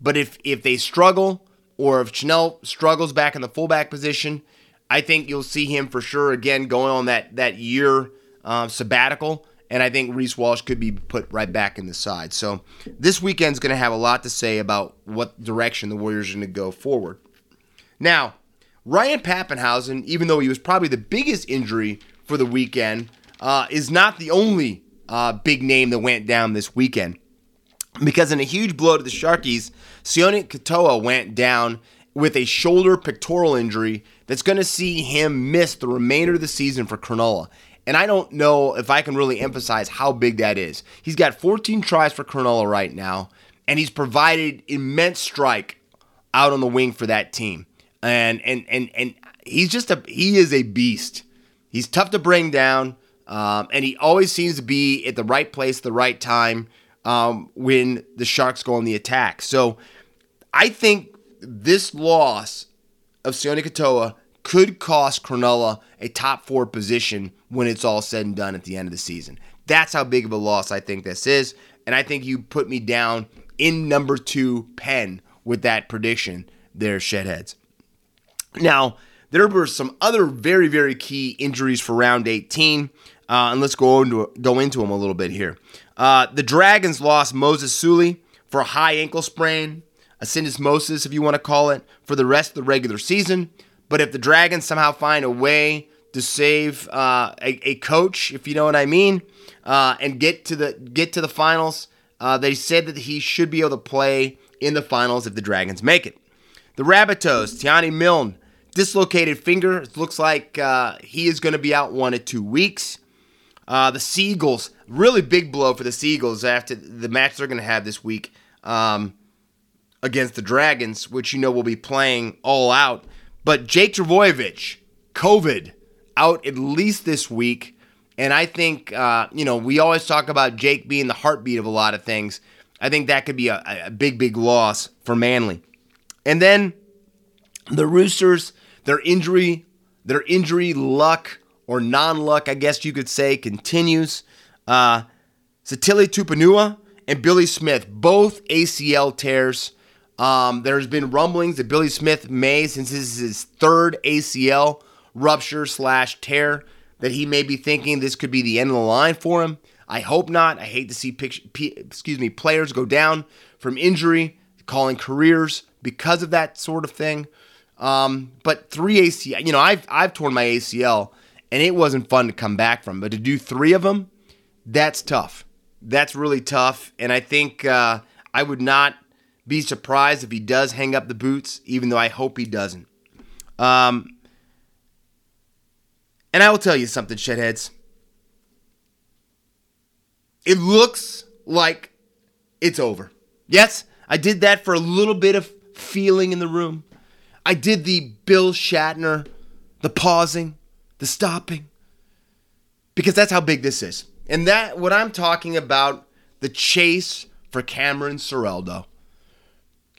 But if if they struggle or if Chanel struggles back in the fullback position, I think you'll see him for sure again going on that that year um, sabbatical. And I think Reece Walsh could be put right back in the side. So this weekend's going to have a lot to say about what direction the Warriors are going to go forward. Now, Ryan Papenhuyzen, even though he was probably the biggest injury for the weekend, uh, is not the only uh, big name that went down this weekend. Because in a huge blow to the Sharkies, Sione Katoa went down with a shoulder pectoral injury that's going to see him miss the remainder of the season for Cronulla. And I don't know if I can really emphasize how big that is. He's got 14 tries for Cronulla right now, and he's provided immense strike out on the wing for that team. And and and and he's just a he is a beast. He's tough to bring down, um, and he always seems to be at the right place, the right time um, when the Sharks go on the attack. So I think this loss of Sione Katoa could cost Cronulla a top four position when it's all said and done at the end of the season. That's how big of a loss I think this is. And I think you put me down in number two pen with that prediction there, Shedheads. Now, there were some other very, very key injuries for round 18. Uh, and let's go into go into them a little bit here. Uh, the Dragons lost Moses Suli for a high ankle sprain, a syndesmosis, if you want to call it, for the rest of the regular season. But if the Dragons somehow find a way to save uh, a, a, coach, if you know what I mean, uh, and get to the get to the finals, uh, they said that he should be able to play in the finals if the Dragons make it. The Rabbitohs, Taane Milne, dislocated finger. It looks like uh, he is going to be out one to two weeks. Uh, the Seagulls, really big blow for the Seagulls after the match they're going to have this week um, against the Dragons, which you know will be playing all out. But Jake Trbojevic, COVID, out at least this week. And I think, uh, you know, we always talk about Jake being the heartbeat of a lot of things. I think that could be a, a big, big loss for Manly. And then the Roosters, their injury, their injury luck or non luck, I guess you could say, continues. Uh, Sitili Tupouniua and Billy Smith, both ACL tears. Um, there's been rumblings that Billy Smith may, since this is his third ACL rupture slash tear, that he may be thinking this could be the end of the line for him. I hope not. I hate to see picture, p- excuse me players go down from injury, calling careers because of that sort of thing. Um, but three ACL, you know, I've I've torn my ACL and it wasn't fun to come back from. But to do three of them, that's tough. That's really tough. And I think uh, I would not be surprised if he does hang up the boots, even though I hope he doesn't. Um, and I will tell you something, shedheads. It looks like it's over. Yes, I did that for a little bit of feeling in the room. I did the Bill Shatner, the pausing the stopping. Because that's how big this is. And that what I'm talking about, the chase for Cameron Ciraldo.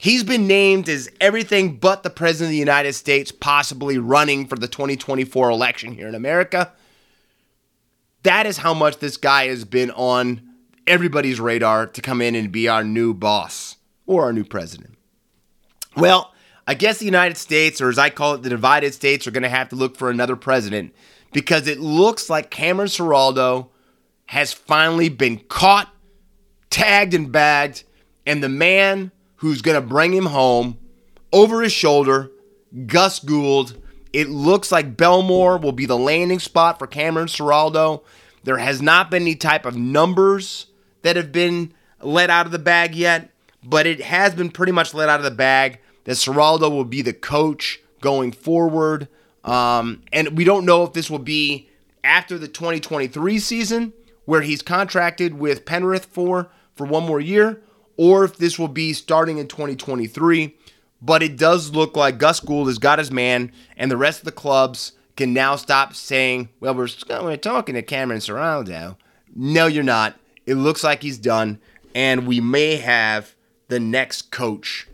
He's been named as everything but the President of the United States, possibly running for the 2024 election here in America. That is how much this guy has been on everybody's radar to come in and be our new boss or our new president. Well, I guess the United States, or as I call it, the divided states, are going to have to look for another president because it looks like Cameron Ciraldo has finally been caught, tagged, and bagged, and the man who's going to bring him home over his shoulder, Gus Gould. It looks like Belmore will be the landing spot for Cameron Ciraldo. There has not been any type of numbers that have been let out of the bag yet, but it has been pretty much let out of the bag that Ciraldo will be the coach going forward. Um, and we don't know if this will be after the 2023 season, where he's contracted with Penrith for for one more year, or if this will be starting in 2023. But it does look like Gus Gould has got his man, and the rest of the clubs can now stop saying, "Well, we're, oh, we're talking to Cameron Ciraldo." No, you're not. It looks like he's done, and we may have the next coach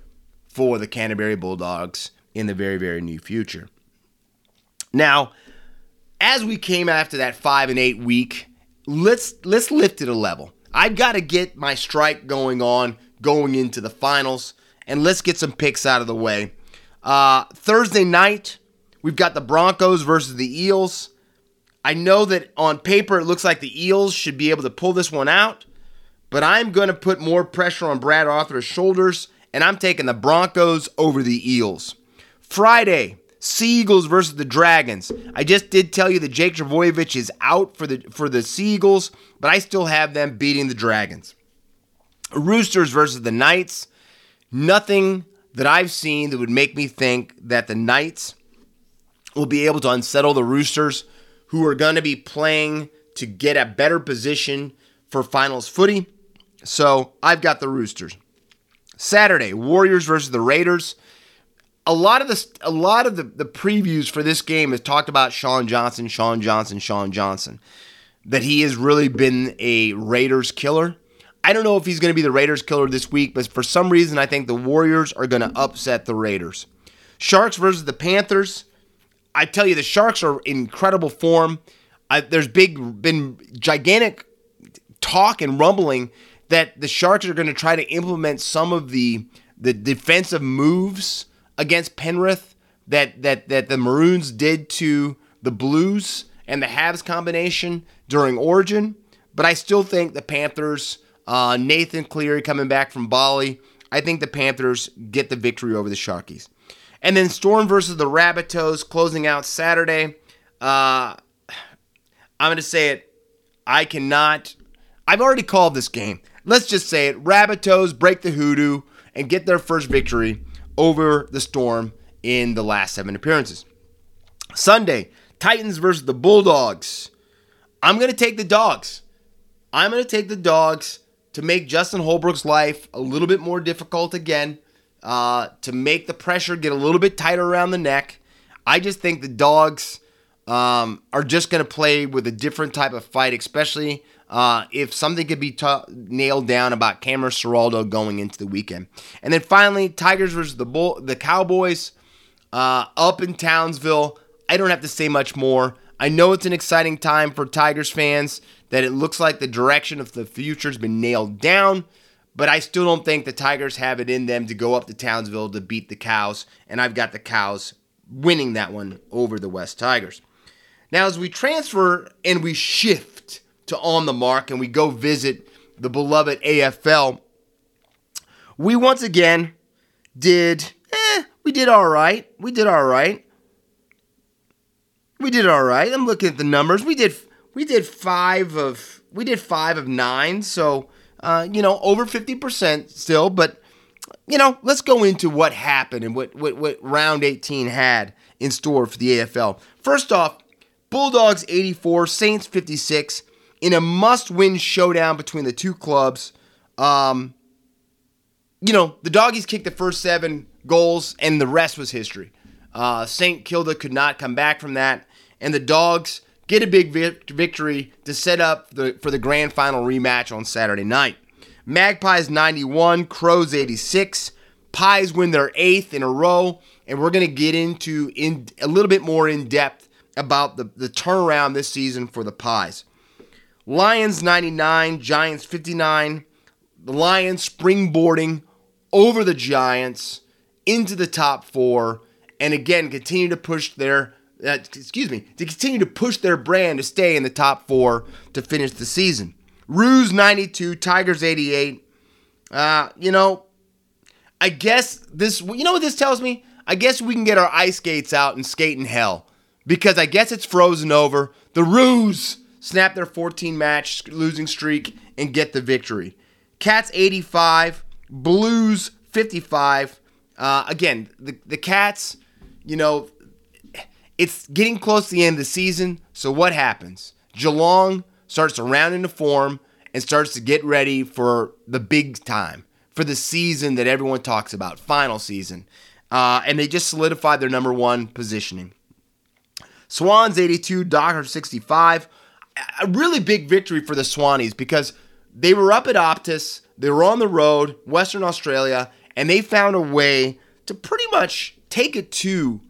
for the Canterbury Bulldogs in the very, very near future. Now, as we came after that five and eight week let's let's lift it a level. I've got to get my strike going on going into the finals, and let's get some picks out of the way. Uh, Thursday night, we've got the Broncos versus the Eels. I know that on paper it looks like the Eels should be able to pull this one out, but I'm going to put more pressure on Brad Arthur's shoulders, and I'm taking the Broncos over the Eels. Friday, Seagulls versus the Dragons. I just did tell you that Jake Trbojevic is out for the for the Seagulls, but I still have them beating the Dragons. Roosters versus the Knights. Nothing that I've seen that would make me think that the Knights will be able to unsettle the Roosters, who are going to be playing to get a better position for finals footy. So I've got the Roosters. Saturday, Warriors versus the Raiders a lot of the a lot of the, the previews for this game has talked about Shaun Johnson, Shaun Johnson, Shaun Johnson. That he has really been a Raiders killer. I don't know if he's going to be the Raiders killer this week, but for some reason I think the Warriors are going to upset the Raiders. Sharks versus the Panthers. I tell you, the Sharks are in incredible form. I, there's big been gigantic talk and rumbling that the Sharks are going to try to implement some of the the defensive moves against Penrith that that that the Maroons did to the Blues and the Habs combination during Origin, but I still think the Panthers, uh, Nathan Cleary coming back from Bali, I think the Panthers get the victory over the Sharkies. And then Storm versus the Rabbitohs closing out Saturday. Uh, I'm going to say it. I cannot. I've already called this game. Let's just say it. Rabbitohs break the hoodoo and get their first victory over the Storm in the last seven appearances. Sunday, Titans versus the Bulldogs. I'm going to take the dogs. I'm going to take the dogs to make Justin Holbrook's life a little bit more difficult again, uh, to make the pressure get a little bit tighter around the neck. I just think the dogs um, are just going to play with a different type of fight, especially uh, if something could be t- nailed down about Cameron Ciraldo going into the weekend. And then finally, Tigers versus the Bull, the Cowboys uh, up in Townsville. I don't have to say much more. I know it's an exciting time for Tigers fans, that it looks like the direction of the future has been nailed down, but I still don't think the Tigers have it in them to go up to Townsville to beat the Cows, and I've got the Cows winning that one over the West Tigers. Now, as we transfer and we shift to On the Mark and we go visit the beloved AFL, we once again did, eh, we did all right. We did all right. We did all right. I'm looking at the numbers. We did we did five of we did five of nine, so uh, you know over fifty percent still. But you know, let's go into what happened and what, what what round 18 had in store for the AFL. First off, Bulldogs 84, Saints 56 in a must-win showdown between the two clubs. Um, you know, the doggies kicked the first seven goals, and the rest was history. Uh, St. Kilda could not come back from that, and the dogs get a big victory to set up the, for the grand final rematch on Saturday night. Magpies 91, Crows 86. Pies win their eighth in a row, and we're going to get into in a little bit more in depth about the, the turnaround this season for the Pies. Lions 99, Giants 59. The Lions springboarding over the Giants into the top four, and again continue to push their uh, excuse me to continue to push their brand to stay in the top four to finish the season. Roos 92, Tigers 88. Uh, you know, I guess this. You know what this tells me? I guess we can get our ice skates out and skate in hell because I guess it's frozen over. The Roos snap their 14 match losing streak and get the victory. Cats 85, Blues 55. Uh, again, the, the Cats, you know, it's getting close to the end of the season. So what happens? Geelong starts to round into form and starts to get ready for the big time, for the season that everyone talks about, final season. Uh, and they just solidified their number one positioning. Swans 82, Dockers 65. A really big victory for the Swannies because they were up at Optus, they were on the road, Western Australia, and they found a way to pretty much take it to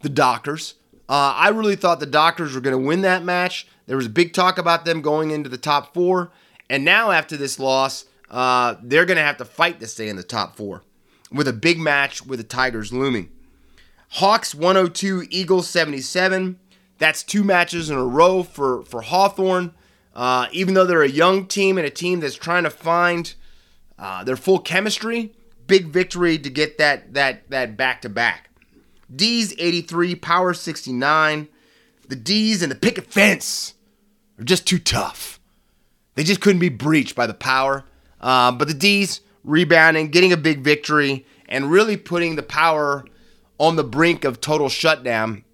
the Dockers. Uh, I really thought the Dockers were going to win that match. There was big talk about them going into the top four. And now, after this loss, uh, they're going to have to fight to stay in the top four with a big match with the Tigers looming. Hawks 102, Eagles 77. That's two matches in a row for, for Hawthorn. Uh, even though they're a young team and a team that's trying to find uh, their full chemistry, big victory to get that that that back to back. D's 83, Power 69. The D's and the picket fence are just too tough. They just couldn't be breached by the Power. Uh, but the D's rebounding, getting a big victory, and really putting the Power on the brink of total shutdown.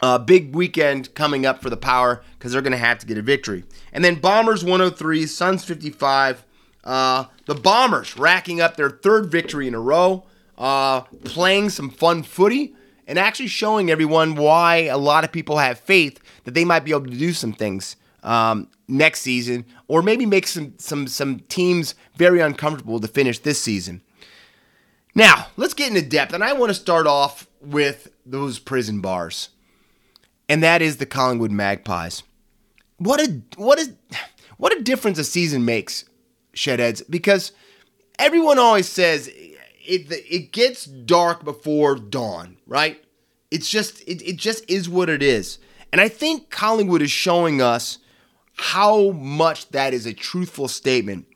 Uh, big weekend coming up for the Power because they're going to have to get a victory. And then Bombers 103, Suns 55. Uh, the Bombers racking up their third victory in a row, uh, playing some fun footy, and actually showing everyone why a lot of people have faith that they might be able to do some things um, next season, or maybe make some some some teams very uncomfortable to finish this season. Now, let's get into depth, and I want to start off with those prison bars, and that is the Collingwood Magpies. What a what is what a difference a season makes, Shedheads, because everyone always says it it gets dark before dawn, right? It's just it, it just is what it is. And I think Collingwood is showing us how much that is a truthful statement.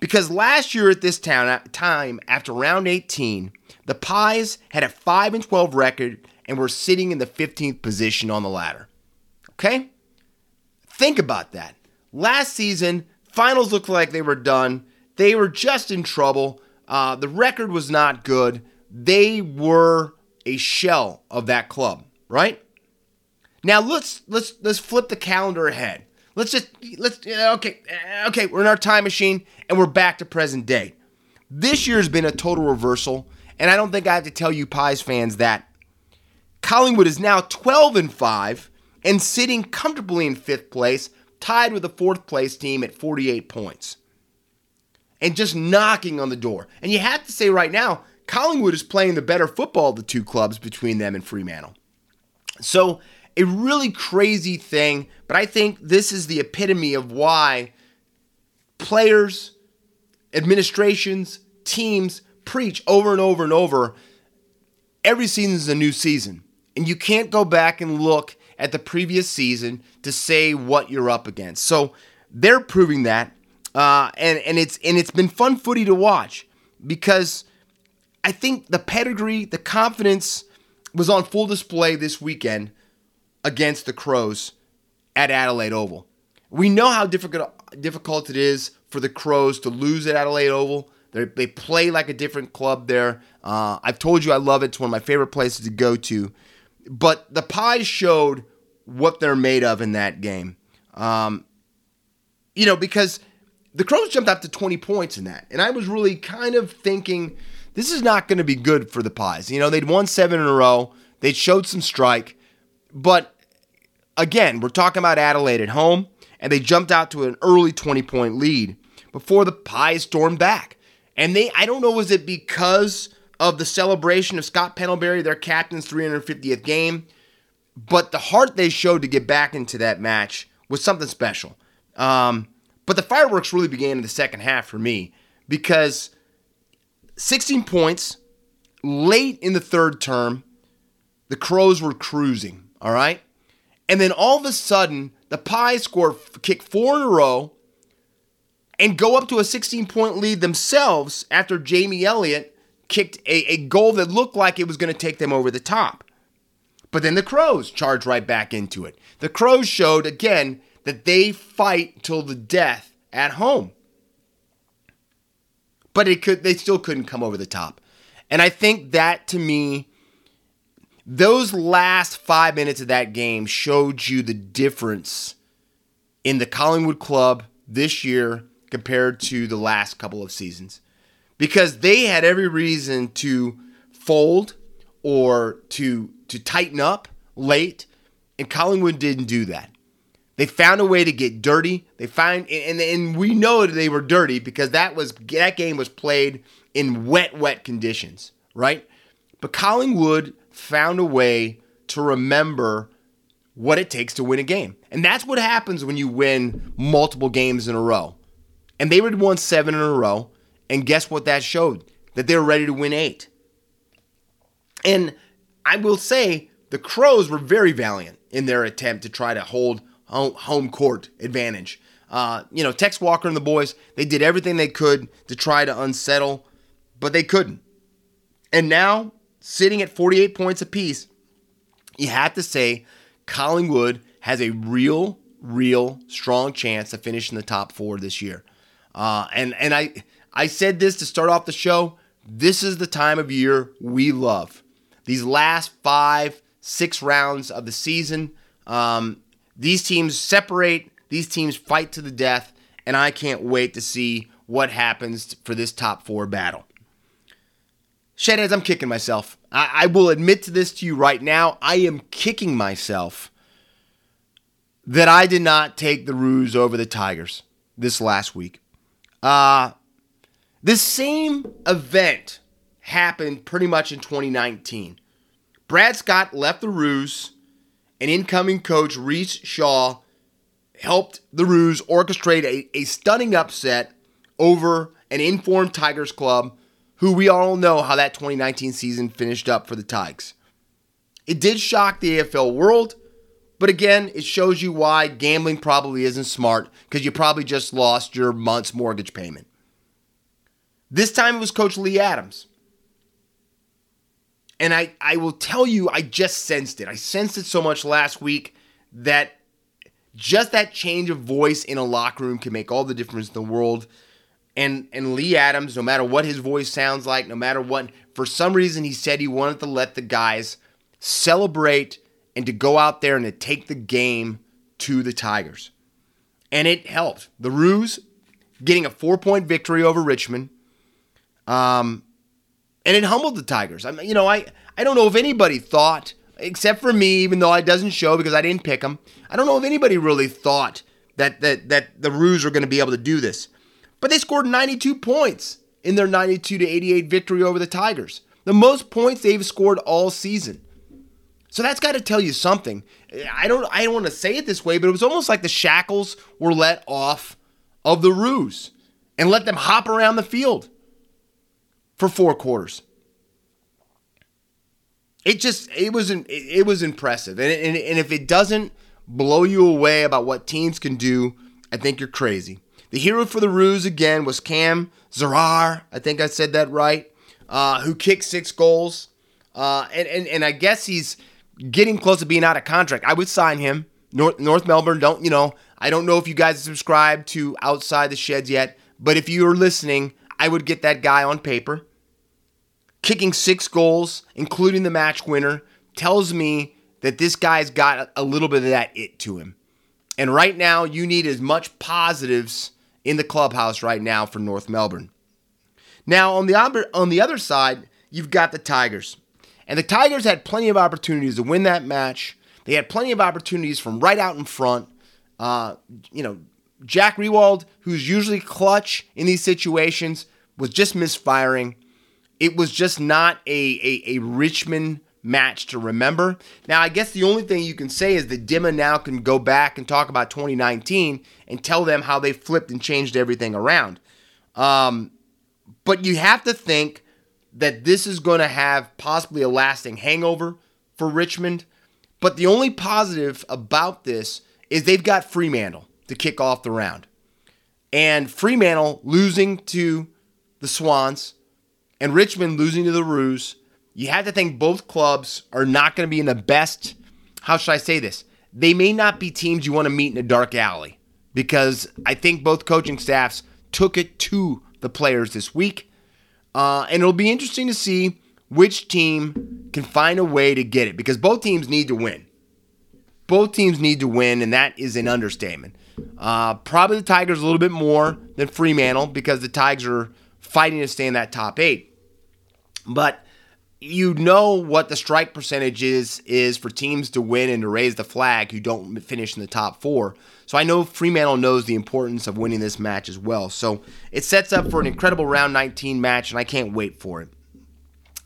Because last year at this town, time, after round 18, the Pies had a 5 and 12 record and we're sitting in the 15th position on the ladder. Okay? Think about that. Last season, finals looked like they were done. They were just in trouble. Uh, the record was not good. They were a shell of that club, right? Now let's let's let's flip the calendar ahead. Let's just let's okay okay we're in our time machine and we're back to present day. This year's been a total reversal, and I don't think I have to tell you Pies fans that Collingwood is now 12 and 5 and sitting comfortably in fifth place, tied with the fourth place team at 48 points. And just knocking on the door. And you have to say right now, Collingwood is playing the better football of the two clubs between them and Fremantle. So a really crazy thing, but I think this is the epitome of why players, administrations, teams preach over and over and over every season is a new season. And you can't go back and look at the previous season to say what you're up against. So they're proving that. Uh, and, and it's and it's been fun footy to watch because I think the pedigree, the confidence was on full display this weekend against the Crows at Adelaide Oval. We know how difficult difficult it is for the Crows to lose at Adelaide Oval. They're, they play like a different club there. Uh, I've told you I love it. It's one of my favorite places to go to. But the Pies showed what they're made of in that game. Um, you know, because the Crows jumped up to 20 points in that. And I was really kind of thinking this is not going to be good for the Pies. You know, they'd won seven in a row, they'd showed some strike. But again, we're talking about Adelaide at home, and they jumped out to an early 20 point lead before the Pies stormed back. And they, I don't know, was it because of the celebration of Scott Pendlebury, their captain's 350th game? But the heart they showed to get back into that match was something special. Um, but the fireworks really began in the second half for me because 16 points late in the third term, the Crows were cruising. All right. And then all of a sudden, the Pies score kick four in a row and go up to a 16 point lead themselves after Jamie Elliott kicked a, a goal that looked like it was going to take them over the top. But then the Crows charged right back into it. The Crows showed again that they fight till the death at home. But it could they still couldn't come over the top. And I think that to me those last five minutes of that game showed you the difference in the Collingwood club this year compared to the last couple of seasons. Because they had every reason to fold or to to tighten up late, and Collingwood didn't do that. They found a way to get dirty. They find and, and we know that they were dirty because that was that game was played in wet, wet conditions, right? But Collingwood found a way to remember what it takes to win a game. And that's what happens when you win multiple games in a row. And they would won seven in a row. And guess what that showed? That they were ready to win eight. And I will say the Crows were very valiant in their attempt to try to hold home court advantage. Uh, you know, Tex Walker and the boys, they did everything they could to try to unsettle, but they couldn't. And now, sitting at 48 points apiece, you have to say Collingwood has a real, real strong chance to finish in the top four this year. Uh, and and I I said this to start off the show. This is the time of year we love. These last five, six rounds of the season, um, these teams separate. These teams fight to the death, and I can't wait to see what happens for this top four battle. Shedheads, I'm kicking myself. I, I will admit to this to you right now. I am kicking myself that I did not take the Roos over the Tigers this last week. Uh, this same event happened pretty much in 2019. Brad Scott left the Roos, and incoming coach Rhyce Shaw helped the Roos orchestrate a, a stunning upset over an informed Tigers club who we all know how that 2019 season finished up for the Tigers. It did shock the AFL world, but again, it shows you why gambling probably isn't smart because you probably just lost your month's mortgage payment. This time it was Coach Leigh Adams. And I, I will tell you, I just sensed it. I sensed it so much last week that just that change of voice in a locker room can make all the difference in the world and and Leigh Adams, no matter what his voice sounds like, no matter what, for some reason he said he wanted to let the guys celebrate and to go out there and to take the game to the Tigers. And it helped. The Roos getting a four point victory over Richmond. Um, and it humbled the Tigers. I mean, you know, I, I don't know if anybody thought, except for me, even though it doesn't show because I didn't pick them. I don't know if anybody really thought that that that the Roos were going to be able to do this. But they scored 92 points in their 92 to 88 victory over the Tigers. The most points they've scored all season. So that's got to tell you something. I don't I don't want to say it this way, but it was almost like the shackles were let off of the Roos and let them hop around the field for four quarters. It just it was it was impressive, and, and, and if it doesn't blow you away about what teams can do, I think you're crazy. The hero for the Roos again was Cam Zurhaar. I think I said that right. Uh, who kicked six goals. Uh, and, and, and I guess he's getting close to being out of contract. I would sign him. North, North Melbourne, don't, you know, I don't know if you guys subscribe to Outside the Sheds yet, but if you're listening, I would get that guy on paper. Kicking six goals, including the match winner, tells me that this guy's got a little bit of that it to him. And right now, you need as much positives in the clubhouse right now for North Melbourne. Now, on the on the other side, you've got the Tigers. And the Tigers had plenty of opportunities to win that match. They had plenty of opportunities from right out in front. Uh, you know, Jack Riewoldt, who's usually clutch in these situations, was just misfiring. It was just not a, a, a Richmond match to remember. Now, I guess the only thing you can say is that Dimma now can go back and talk about 2019 and tell them how they flipped and changed everything around. Um, but you have to think that this is going to have possibly a lasting hangover for Richmond. But the only positive about this is they've got Fremantle to kick off the round. And Fremantle losing to the Swans and Richmond losing to the Roos, you have to think both clubs are not going to be in the best. How should I say this? They may not be teams you want to meet in a dark alley because I think both coaching staffs took it to the players this week. Uh, and it'll be interesting to see which team can find a way to get it because both teams need to win. Both teams need to win, and that is an understatement. Uh, probably the Tigers a little bit more than Fremantle because the Tigers are fighting to stay in that top eight. But you know what the strike percentage is is for teams to win and to raise the flag who don't finish in the top four. So I know Fremantle knows the importance of winning this match as well. So it sets up for an incredible round 19 match, and I can't wait for it.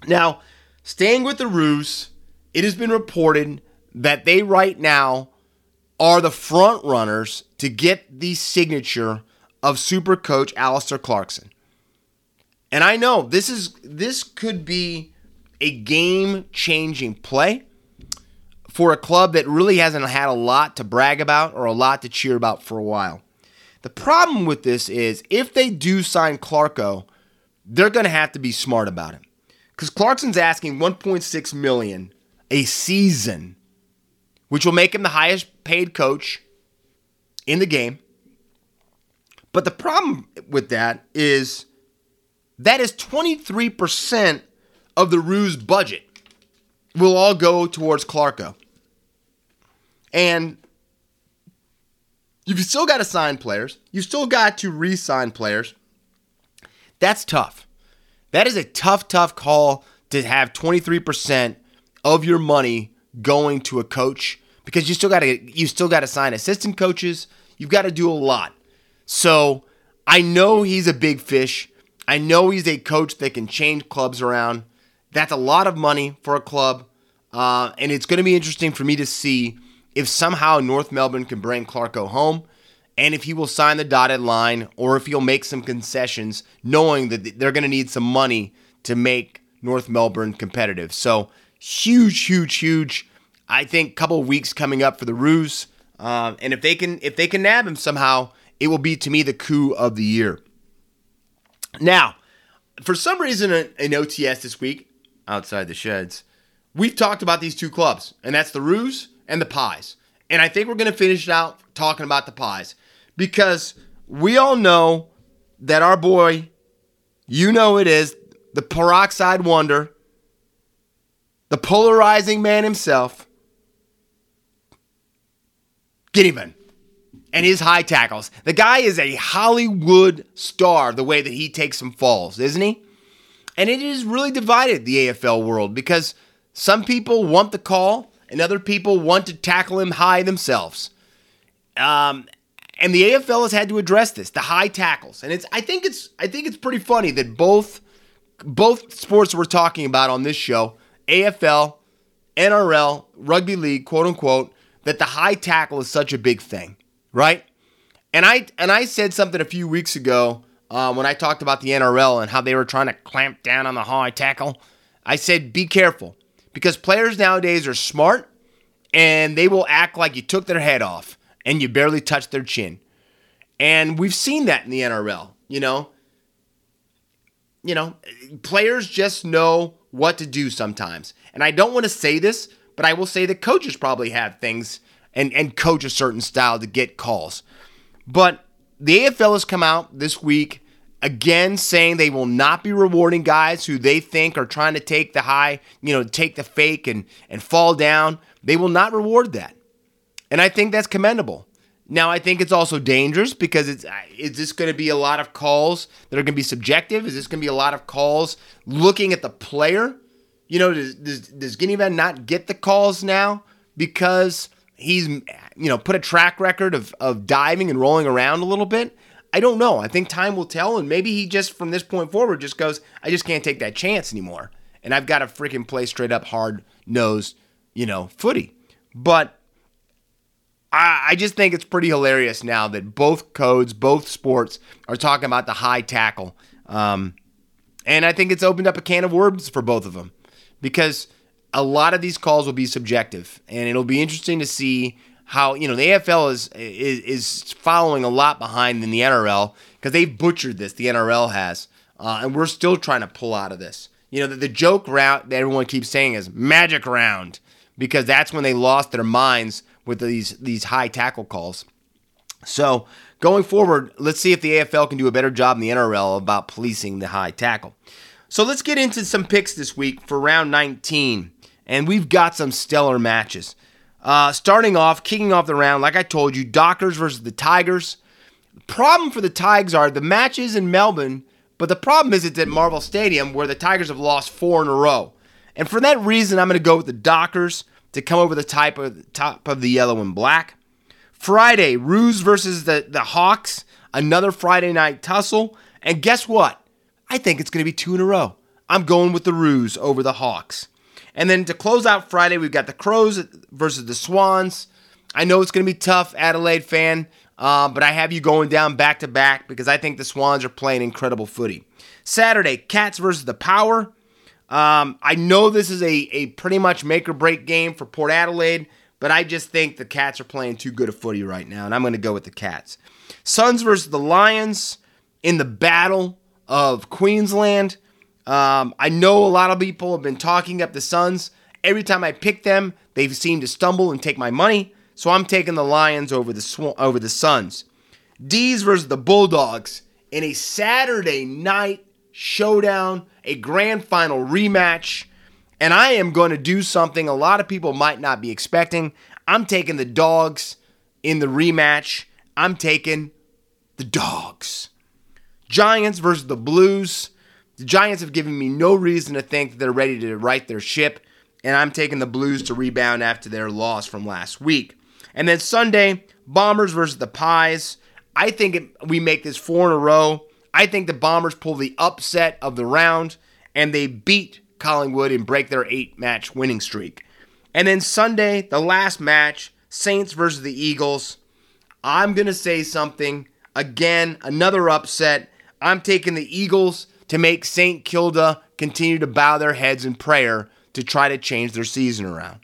Now, staying with the Roos it has been reported that they right now are the front runners to get the signature of super coach Alastair Clarkson. And I know this is this could be a game-changing play for a club that really hasn't had a lot to brag about or a lot to cheer about for a while. The problem with this is if they do sign Clarko, they're going to have to be smart about it. Cuz Clarkson's asking 1.6 million a season, which will make him the highest paid coach in the game. But the problem with that is that is 23% of the Roos budget will all go towards Clarko. And you've still got to sign players. You've still got to re sign players. That's tough. That is a tough, tough call to have 23% of your money going to a coach because you still got to you still got to sign assistant coaches. You've got to do a lot. So I know he's a big fish. I know he's a coach that can change clubs around. That's a lot of money for a club, uh, and it's going to be interesting for me to see if somehow North Melbourne can bring Clarko home, and if he will sign the dotted line, or if he'll make some concessions, knowing that they're going to need some money to make North Melbourne competitive. So huge, huge, huge. I think couple weeks coming up for the Roos, uh, and if they can if they can nab him somehow, it will be to me the coup of the year. Now, for some reason in OTS this week, outside the sheds, we've talked about these two clubs, and that's the Roos and the Pies. And I think we're going to finish it out talking about the Pies because we all know that our boy, you know it is, the peroxide wonder, the polarizing man himself, Ginnivan, and his high tackles. The guy is a Hollywood star the way that he takes some falls, isn't he? And it has really divided the AFL world because some people want the call and other people want to tackle him high themselves. Um, and the AFL has had to address this, the high tackles. And it's I think it's I think it's pretty funny that both both sports we're talking about on this show, AFL, NRL, rugby league, quote unquote, that the high tackle is such a big thing, right? And I and I said something a few weeks ago uh, when I talked about the NRL and how they were trying to clamp down on the high tackle. I said, be careful because players nowadays are smart and they will act like you took their head off and you barely touched their chin. And we've seen that in the NRL, you know. You know, players just know what to do sometimes. And I don't want to say this, but I will say that coaches probably have things and, and coach a certain style to get calls. But the AFL has come out this week again saying they will not be rewarding guys who they think are trying to take the high, you know, take the fake and and fall down. They will not reward that. And I think that's commendable. Now I think it's also dangerous because it's is this going to be a lot of calls that are going to be subjective? Is this going to be a lot of calls looking at the player? You know, does does, does Ginnivan not get the calls now because he's you know put a track record of of diving and rolling around a little bit? I don't know. I think time will tell, and maybe he just from this point forward just goes, I just can't take that chance anymore, and I've got to freaking play straight up hard nosed, you know, footy. But I, I just think it's pretty hilarious now that both codes, both sports, are talking about the high tackle, um, and I think it's opened up a can of worms for both of them because a lot of these calls will be subjective, and it'll be interesting to see how you know the AFL is is, is following a lot behind in the NRL because they've butchered this. The NRL has, uh, and we're still trying to pull out of this. You know, the, the joke route that everyone keeps saying is magic round because that's when they lost their minds with these these high tackle calls. So going forward, let's see if the AFL can do a better job in the NRL about policing the high tackle. So let's get into some picks this week for round 19, and we've got some stellar matches. Uh, starting off, kicking off the round, like I told you, Dockers versus the Tigers. problem for the Tigers are the matches in Melbourne, but the problem is it's at Marvel Stadium where the Tigers have lost four in a row. And for that reason, I'm going to go with the Dockers to come over the type of top of the yellow and black. Friday, Roos versus the, the Hawks, another Friday night tussle. And guess what? I think it's going to be two in a row. I'm going with the Roos over the Hawks. And then to close out Friday, we've got the Crows versus the Swans. I know it's going to be tough, Adelaide fan, uh, but I have you going down back to back because I think the Swans are playing incredible footy. Saturday, Cats versus the Power. Um, I know this is a, a pretty much make or break game for Port Adelaide, but I just think the Cats are playing too good a footy right now, and I'm going to go with the Cats. Suns versus the Lions in the battle of Queensland. Um, I know a lot of people have been talking up the Suns. Every time I pick them, they seem to stumble and take my money. So I'm taking the Lions over the Sw- over the Suns. D's versus the Bulldogs in a Saturday night showdown, a grand final rematch. And I am going to do something a lot of people might not be expecting. I'm taking the Dogs in the rematch. I'm taking the Dogs. Giants versus the Blues. The Giants have given me no reason to think that they're ready to right their ship, and I'm taking the Blues to rebound after their loss from last week. And then Sunday, Bombers versus the Pies. I think it, we make this four in a row. I think the Bombers pull the upset of the round, and they beat Collingwood and break their eight match winning streak. And then Sunday, the last match, Saints versus the Eagles. I'm going to say something. Again, another upset. I'm taking the Eagles to make St. Kilda continue to bow their heads in prayer to try to change their season around.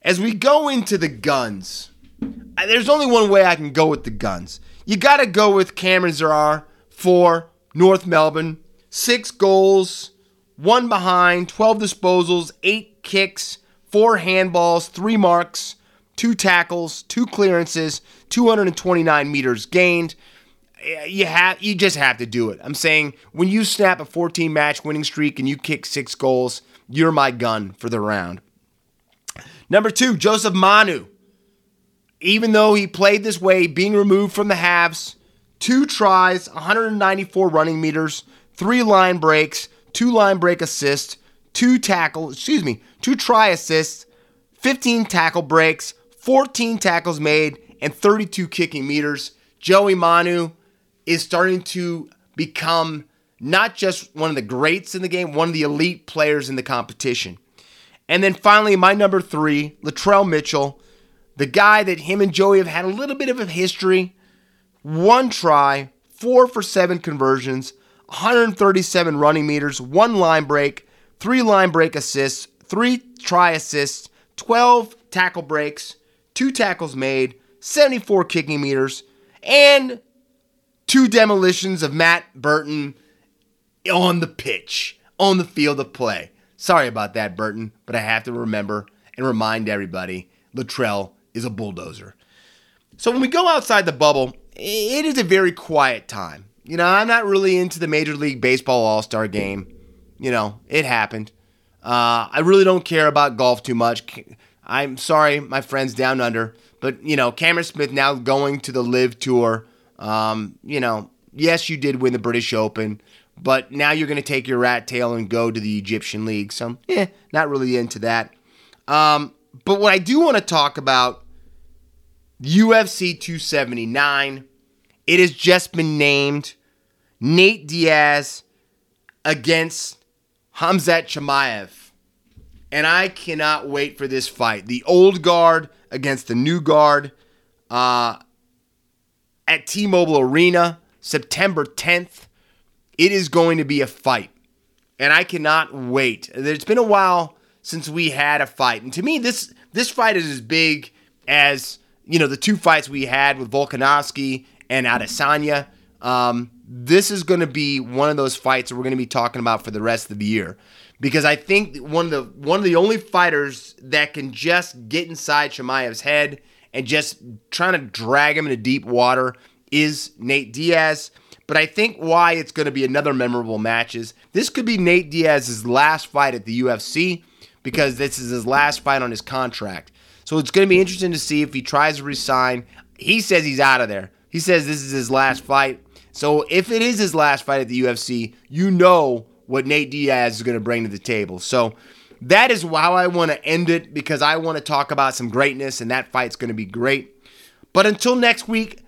As we go into the guns, there's only one way I can go with the guns. You got to go with Cameron Zurhaar for North Melbourne. Six goals, one behind, 12 disposals, eight kicks, four handballs, three marks, two tackles, two clearances, 229 meters gained Eh, you have you just have to do it. I'm saying when you snap a 14 match winning streak and you kick six goals, you're my gun for the round. Number two, Joseph Manu. Even though he played this way, being removed from the halves, two tries, 194 running meters, three line breaks, two line break assists, two tackle, excuse me, two try assists, 15 tackle breaks, 14 tackles made, and 32 kicking meters. Joey Manu, is starting to become not just one of the greats in the game, one of the elite players in the competition. And then finally, my number three, Latrell Mitchell, the guy that him and Joey have had a little bit of a history. One try, four for seven conversions, 137 running meters, one line break, three line break assists, three try assists, 12 tackle breaks, two tackles made, 74 kicking meters, and two demolitions of Matt Burton on the pitch, on the field of play. Sorry about that, Burton, but I have to remember and remind everybody Latrell is a bulldozer. So when we go outside the bubble, it is a very quiet time. You know, I'm not really into the Major League Baseball All Star game. You know, it happened. Uh, I really don't care about golf too much. I'm sorry, my friends down under, but you know, Cameron Smith now going to the LIV Tour um, you know, yes, you did win the British Open, but now you're going to take your rat tail and go to the Egyptian League. So, yeah, not really into that. Um, but what I do want to talk about UFC 279, it has just been named Nate Diaz against Hamzat Chimaev. And I cannot wait for this fight. The old guard against the new guard. Uh, at T Mobile Arena, September 10th. It is going to be a fight. And I cannot wait. It's been a while since we had a fight. And to me, this this fight is as big as, you know, the two fights we had with Volkanovski and Adesanya. Um, this is going to be one of those fights that we're going to be talking about for the rest of the year because I think one of the one of the only fighters that can just get inside Chimaev's head and just trying to drag him into deep water is Nate Diaz. But I think why it's going to be another memorable match is this could be Nate Diaz's last fight at the UFC because this is his last fight on his contract. So it's going to be interesting to see if he tries to resign. He says he's out of there. He says this is his last fight. So if it is his last fight at the UFC, you know what Nate Diaz is going to bring to the table. So that is how I want to end it because I want to talk about some greatness, and that fight's going to be great. But until next week,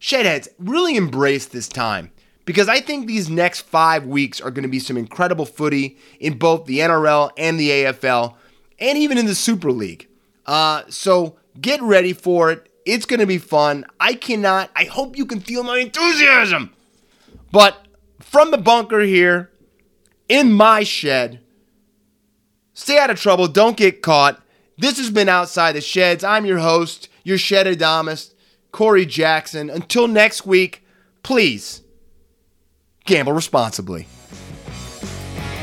Shedheads, really embrace this time. because I think these next five weeks are going to be some incredible footy in both the NRL and the AFL, and even in the Super League. Uh, so get ready for it. It's going to be fun. I cannot, I hope you can feel my enthusiasm. But from the bunker here, in my shed, stay out of trouble, don't get caught. This has been Outside the Sheds. I'm your host, your Shed Adamus, Corey Jackson. Until next week, please gamble responsibly.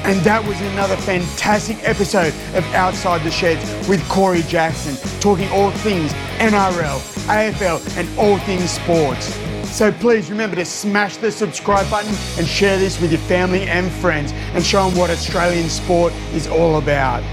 And that was another fantastic episode of Outside the Sheds with Corey Jackson, talking all things NRL, AFL, and all things sports. So please remember to smash the subscribe button and share this with your family and friends and show them what Australian sport is all about.